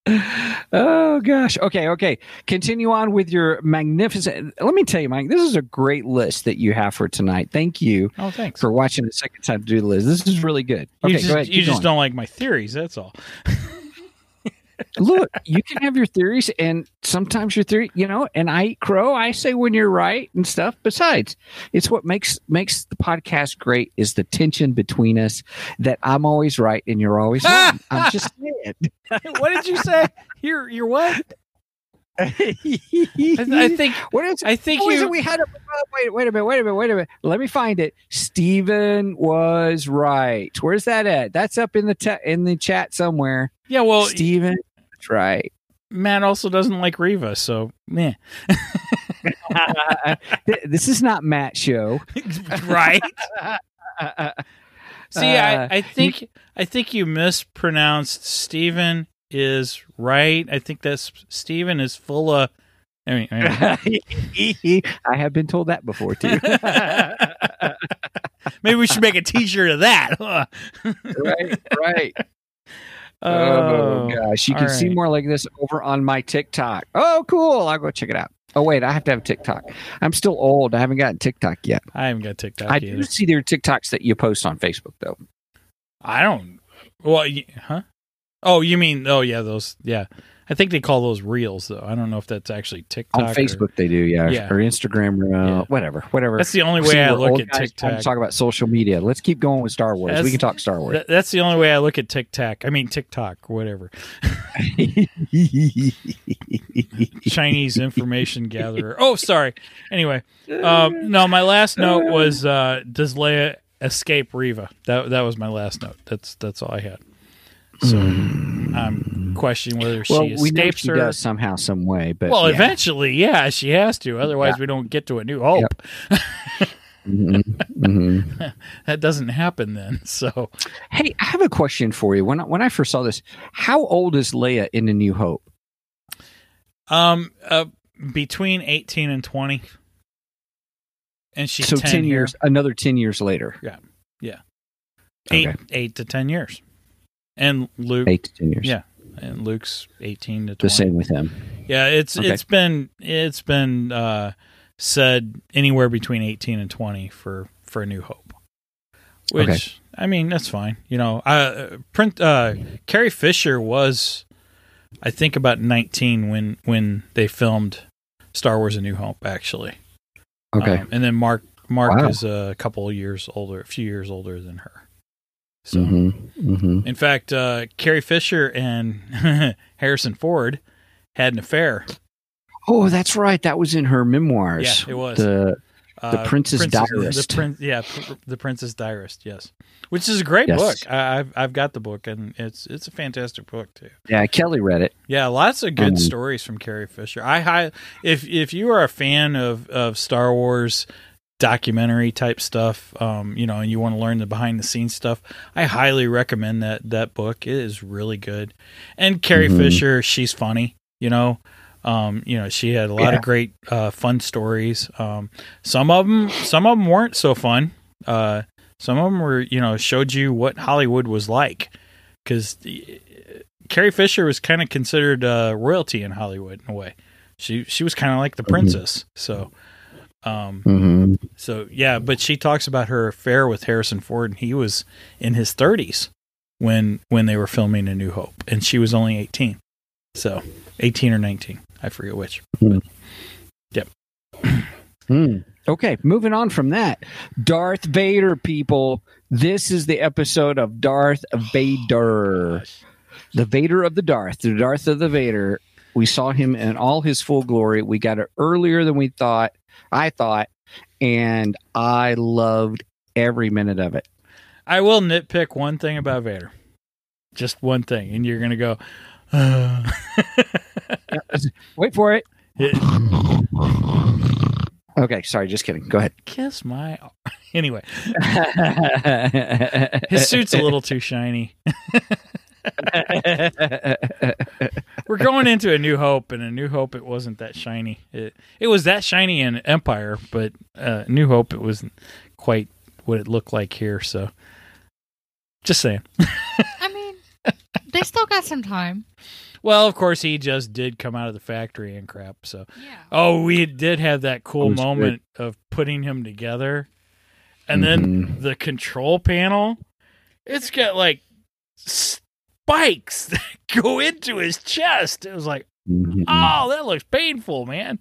oh gosh. Okay, okay. Continue on with your magnificent. Let me tell you, Mike, this is a great list that you have for tonight. Thank you oh, thanks. for watching the second time to do the list. This is really good. you Okay, just, go ahead. you just don't like my theories. That's all. Look, you can have your theories, and sometimes your theory, you know, and I eat crow. I say when you're right and stuff. Besides, it's what makes makes the podcast great is the tension between us. That I'm always right and you're always wrong. I'm just saying. what did you say? You're you're what? I, think What is? I think you. we had? A, oh, wait, wait a minute. Wait a minute. Wait a minute. Let me find it. Stephen was right. Where's that at? That's up in the te- in the chat somewhere. yeah, well, Stephen, that's right. Matt also doesn't like Riva, so meh. This is not Matt's show. right? See, I, Uh, I think I think you mispronounced Stephen is right. I think that's Stephen is full of. I mean, I mean, I have been told that before too. maybe we should make a T-shirt of that. huh? right, right. Oh, Oh, gosh, you can all see more like this over on my TikTok. Oh, cool! I'll go check it out. Oh wait, I have to have TikTok. I'm still old. I haven't gotten TikTok yet. I haven't got TikTok I either. do see their TikToks that you post on Facebook though. I don't. Well, y- huh? Oh, you mean? Oh, yeah, those. Yeah, I think they call those reels though. I don't know if that's actually TikTok On or- Facebook, they do, yeah, Yeah. or Instagram, or uh, Yeah. whatever, whatever. That's the only See, way I look at TikTok. talk about social media. Let's keep going with Star Wars. That's- we can talk Star Wars. That- that's the only way I look at TikTok. I mean TikTok, whatever. Chinese information gatherer. Oh, sorry. Anyway, um, no, my last note was uh, does Leia escape Reva? That that was my last note. That's that's all I had. So I'm questioning whether well, she we escapes she her. does somehow, some way, but well, yeah. eventually, yeah, she has to. Otherwise, we don't get to a new hope. Mhm, mhm. That doesn't happen then. So Hey, I have a question for you. When I, when I first saw this, how old is Leia in The New Hope? Um, uh, between eighteen and twenty, and she's so 10, ten here. years, another ten years later. Yeah, eight Okay. eight to ten years, and Luke, Eight to ten years. Yeah. and Luke's eighteen to 20. the same with him. Yeah, it's Okay. it's been it's been uh, said anywhere between eighteen and twenty for for a New Hope, which Okay. I mean that's fine. You know, uh, print uh, Carrie Fisher was, I think about nineteen when when they filmed Star Wars: A New Hope actually. Okay. Um, and then Mark Mark Wow. is a couple of years older, a few years older than her. So, hmm hmm in fact, uh, Carrie Fisher and Harrison Ford had an affair. Oh, that's right. That was in her memoirs. Yeah, it was. The Uh, Princess Diarist. The prin- yeah, the Princess Diarist. Yes, which is a great Yes. book. I, I've I've got the book, and it's it's a fantastic book too. yeah, Kelly read it. Yeah, lots of good Um, stories from Carrie Fisher. I hi- if if you are a fan of of Star Wars documentary type stuff, um, you know, and you want to learn the behind the scenes stuff, I highly recommend that that book. It is really good. And Carrie Mhm. Fisher, she's funny, you know. Um, you know, she had a lot Yeah. of great uh, fun stories. Um, some of them, some of them weren't so fun. Uh, some of them were, you know, showed you what Hollywood was like. Because Carrie Fisher was kind of considered uh, royalty in Hollywood in a way. She she was kind of like the princess. So, um, hmm so yeah. But she talks about her affair with Harrison Ford, and he was in his thirties when when they were filming A New Hope, and she was only eighteen. So eighteen or nineteen, I forget which. Hmm. Okay, moving on from that. Darth Vader, people. This is the episode of Darth Vader. The Vader of the Darth, the Darth of the Vader. We saw him in all his full glory. We got it earlier than we thought. I thought, and I loved every minute of it. I will nitpick one thing about Vader, just one thing, and you're gonna go. Uh. Wait for it. It- Okay, sorry, just kidding. Go ahead. kiss my. Anyway, his suit's a little too shiny. We're going into a New Hope, and a New Hope it wasn't that shiny. It it was that shiny in Empire, but uh, New Hope it wasn't quite what it looked like here. So, just saying. I mean, they still got some time. Well, of course, he just did come out of the factory and crap. So, Yeah. oh, we did have that cool That was good. moment of putting him together, and then Mhm. the control panel. It's got like spikes that go into his chest. It was like, Mhm. oh, that looks painful, man.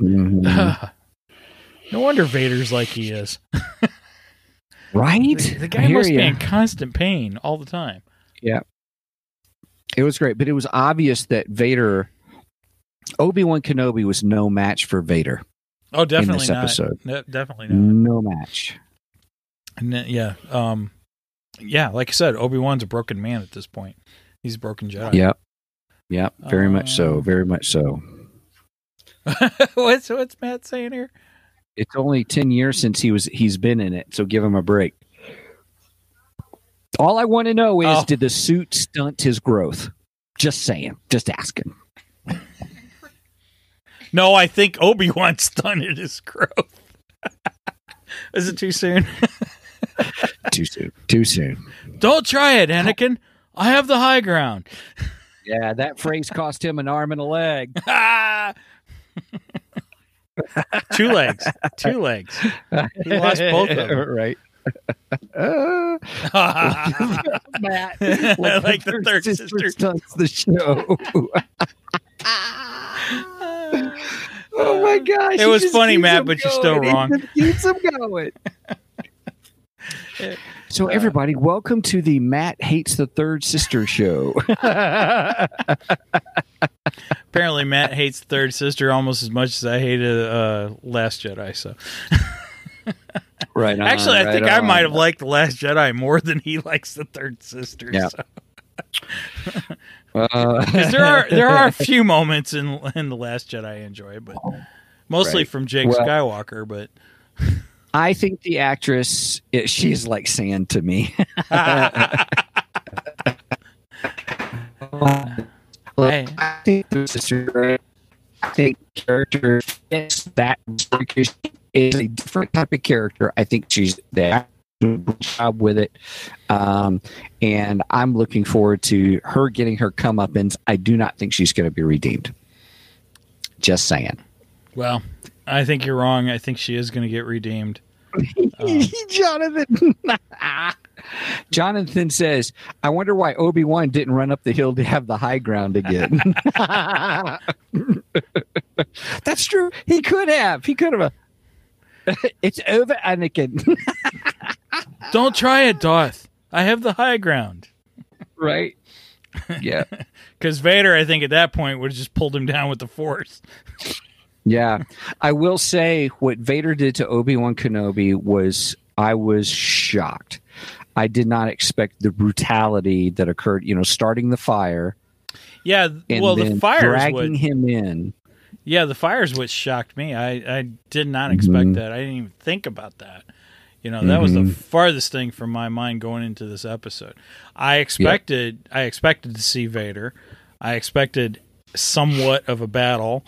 Mhm. no wonder Vader's like he is. right? The, the guy must be in constant pain all the time. Yeah. It was great, but it was obvious that Vader, Obi Wan Kenobi, was no match for Vader. Oh, definitely this not. episode. No, definitely not. No match. And yeah, um, yeah. Like I said, Obi Wan's a broken man at this point. He's a broken Jedi. Yep. Yep. Very much so. Um, Very much so. what's what's Matt saying here? It's only ten years since he was he's been in it, so give him a break. All I want to know is, Oh. did the suit stunt his growth? Just saying. Just asking. No, I think Obi Wan stunted his growth. Is it too soon? Too soon. Too soon. Don't try it, Anakin. I have the high ground. Yeah, that phrase cost him an arm and a leg. Two legs. Two legs. He lost both of them. right. Uh, Matt, like the third sister. stunts the show. oh my gosh! It was funny, Matt, but you're still wrong. keeps him going. So everybody, welcome to the Matt hates the third sister show. Apparently, Matt hates the Third Sister almost as much as I hated uh, Last Jedi. So right. on, actually, I right think I might have liked the Last Jedi more than he likes the Third Sister. Yeah. So. Uh, there are there are a few moments in in the Last Jedi I enjoy, but mostly Right. from Jake Well- Skywalker. But I think the actress, it, she's like sand to me. Hey. I think the sister, I think character fits that because she is a different type of character. I think she's that good job with it, um, and I'm looking forward to her getting her comeuppance. I do not think she's going to be redeemed. Just saying. well, I think you're wrong. I think she is going to get redeemed. Um, Jonathan. Jonathan says, I wonder why Obi Wan didn't run up the hill to have the high ground again. That's true. He could have. He could have. it's over, Anakin. Don't try it, Darth. I have the high ground. right? Yeah. Because Vader, I think at that point would have just pulled him down with the Force. Yeah. I will say what Vader did to Obi Wan Kenobi was, I was shocked. I did not expect the brutality that occurred, you know, starting the fire Yeah, well, the fire dragging what. him in. Yeah, the fire is what shocked me. I I did not expect Mhm. that. I didn't even think about that. You know, that was the Mhm. farthest thing from my mind going into this episode. I expected I expected to see Vader. I expected somewhat of a battle,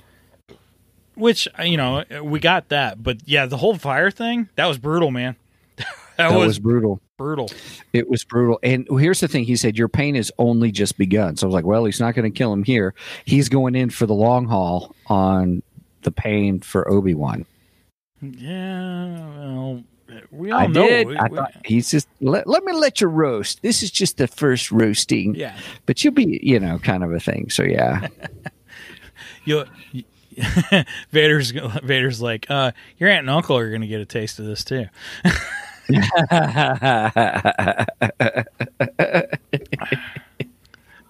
which uh, you know uh, we got that. But yeah, the whole fire thing that was brutal, man. that, That was, was brutal. brutal. It was brutal. And here's the thing he said, Your pain has only just begun. So I was like, Well, he's not going to kill him here. He's going in for the long haul on the pain for Obi Wan. Yeah, well, we all I know. did. we- I we- thought he's just, let, let me let you roast. This is just the first roasting, yeah, but you'll be, you know, kind of a thing. So yeah. you. Vader's Vader's like, uh, your aunt and uncle are going to get a taste of this too.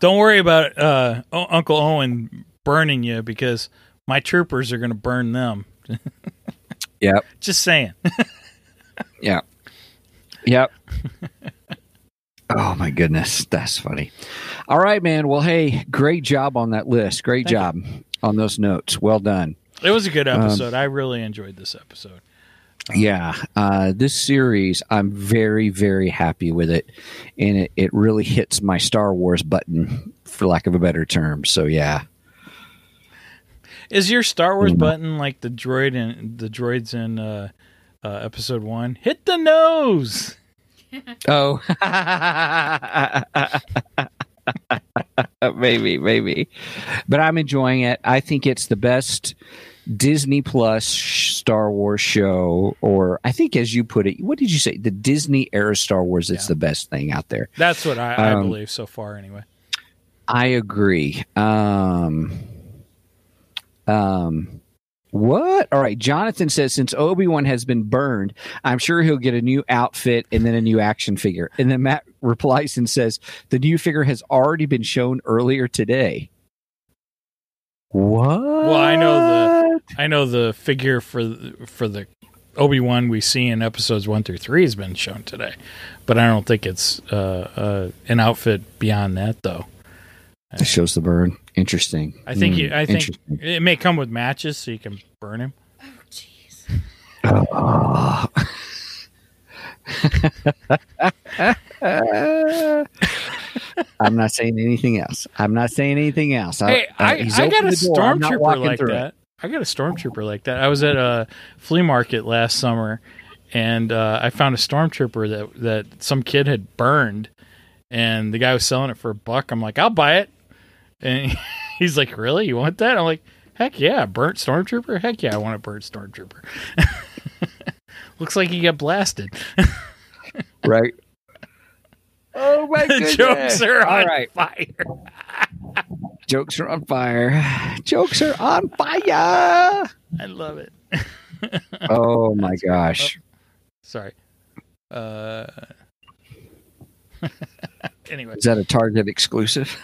Don't worry about uh, o- Uncle Owen burning you because my troopers are going to burn them. yep. Just saying. Yep. Yep. oh my goodness, that's funny. All right, man. Well, hey, great job on that list. Great Thank job on those notes. Well done. It was a good Um, episode. I really enjoyed this episode. Yeah, uh, this series, I'm very, very happy with it, and it, it really hits my Star Wars button, for lack of a better term. So yeah, Is your Star Wars Mhm. button like the droid in the droids in uh, uh, Episode One? Hit the nose. oh, maybe, maybe, but I'm enjoying it. I think it's the best Disney Plus Star Wars show, or I think, as you put it, what did you say? The Disney era Star Wars. It's Yeah. the best thing out there. That's what I, I Um, believe so far, anyway. I agree. Um, um, what? All right. Jonathan says since Obi Wan has been burned, I'm sure he'll get a new outfit and then a new action figure. And then Matt replies and says the new figure has already been shown earlier today. What? Well, I know the I know the figure for the- for the Obi Wan we see in episodes one through three has been shown today, but I don't think it's uh, uh, an outfit beyond that, though. It shows the burn. Interesting. I think Hmm, you, I think it may come with matches, so you can burn him. Oh. Jeez. I'm not saying anything else. I'm not saying anything else. Hey, I, he's I got a the door. I'm not stormtrooper like through it. that. I got a stormtrooper like that. I was at a flea market last summer, and uh, I found a stormtrooper that that some kid had burned, and the guy was selling it for a buck. I'm like, I'll buy it, and he's like, Really? You want that? I'm like, Heck yeah, burnt stormtrooper. Heck yeah, I want a burnt stormtrooper. Looks like he got blasted. right. Oh my The goodness! jokes are All on right. fire. Jokes are on fire. Jokes are on fire. I love it. Oh my gosh. Sorry. Uh. anyway. Is that a Target exclusive?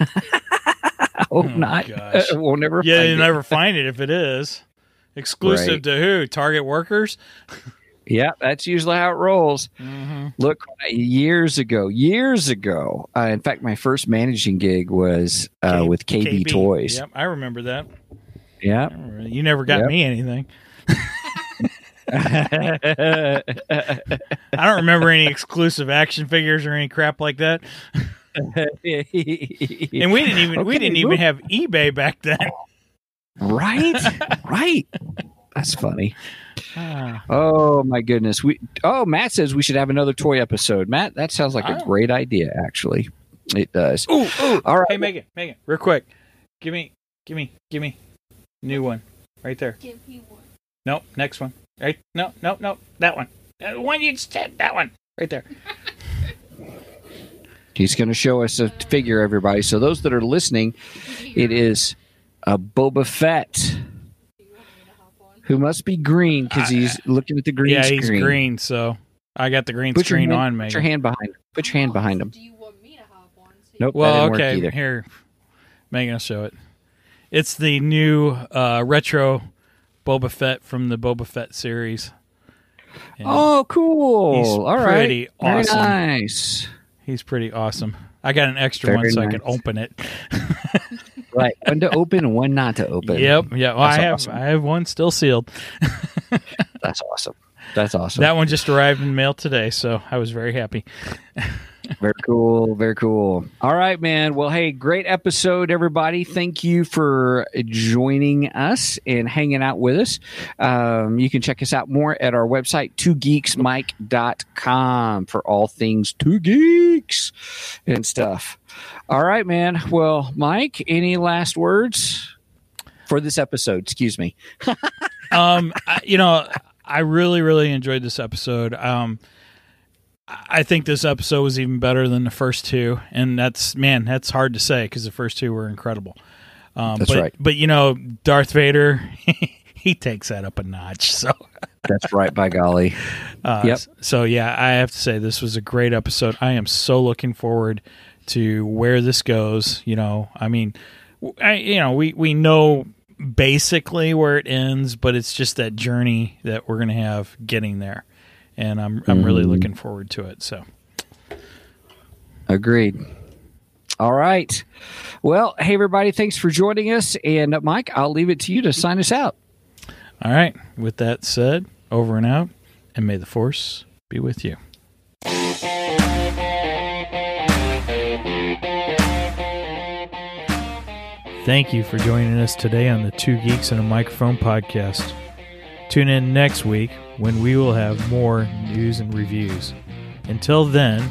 Hope Oh, not. gosh. we'll never Yeah, find you it. never find it if it is. Exclusive Right. to who? Target workers? Yeah, that's usually how it rolls. Mm-hmm. Look, years ago, years ago, uh, in fact, my first managing gig was uh, with KB, Toys. Yep, I remember that. Yeah. I remember that. You never got Yep. me anything. I don't remember any exclusive action figures or any crap like that. And we didn't even we didn't even have eBay back then. right, right. That's funny. Ah, Oh my goodness. We oh Matt says we should have another toy episode. Matt, that sounds like a Oh. great idea. Actually, it does. Ooh, ooh. All right. Hey Megan, Megan, real quick. Give me give me give me new one. Right there. Give me one. Nope, next one. Right? No, no, no. That one. That one you said that one. Right there. He's going to show us a figure, everybody. So those that are listening, it is a Boba Fett who must be green because he's looking at the green yeah, screen. he's green, so I got the green Put your screen hand, on, Put your hand behind. Put your hand behind him. Do you want me to have one? You- Nope. that Well, didn't work okay, either. here, Megan will show it. It's the new uh, retro Boba Fett from the Boba Fett series. And Oh, cool! He's All right, pretty Very awesome. nice. He's pretty awesome. I got an extra Very one so I can open it. Right, one to open one not to open. Yep, yeah. Well, I have awesome. I have one still sealed. that's awesome. That's awesome. That one just arrived in mail today, so I was very happy. Very cool. Very cool. All right, man. Well, hey, great episode, everybody. Thank you for joining us and hanging out with us. Um, you can check us out more at our website, twogeeksmike.com for all things two geeks and stuff. All right, man. Well, Mike, any last words for this episode? Excuse me. um, I, you know, I really, really enjoyed this episode. Um, I think this episode was even better than the first two, and that's man, that's hard to say because the first two were incredible. Um, That's but, right. But you know, Darth Vader, he takes that up a notch. So, That's right, by golly. uh, Yep. So yeah, I have to say this was a great episode. I am so looking forward to where this goes. You know, I mean, I, you know, we we know basically where it ends, but it's just that journey that we're gonna have getting there, and I'm I'm really Mhm. looking forward to it. So Agreed. All right. Well, hey, everybody, thanks for joining us. And uh, Mike, I'll leave it to you to sign us out. all right. With that said, over and out, and may the force be with you. Thank you for joining us today on the Two Geeks and a Microphone podcast. Tune in next week when we will have more news and reviews. Until then,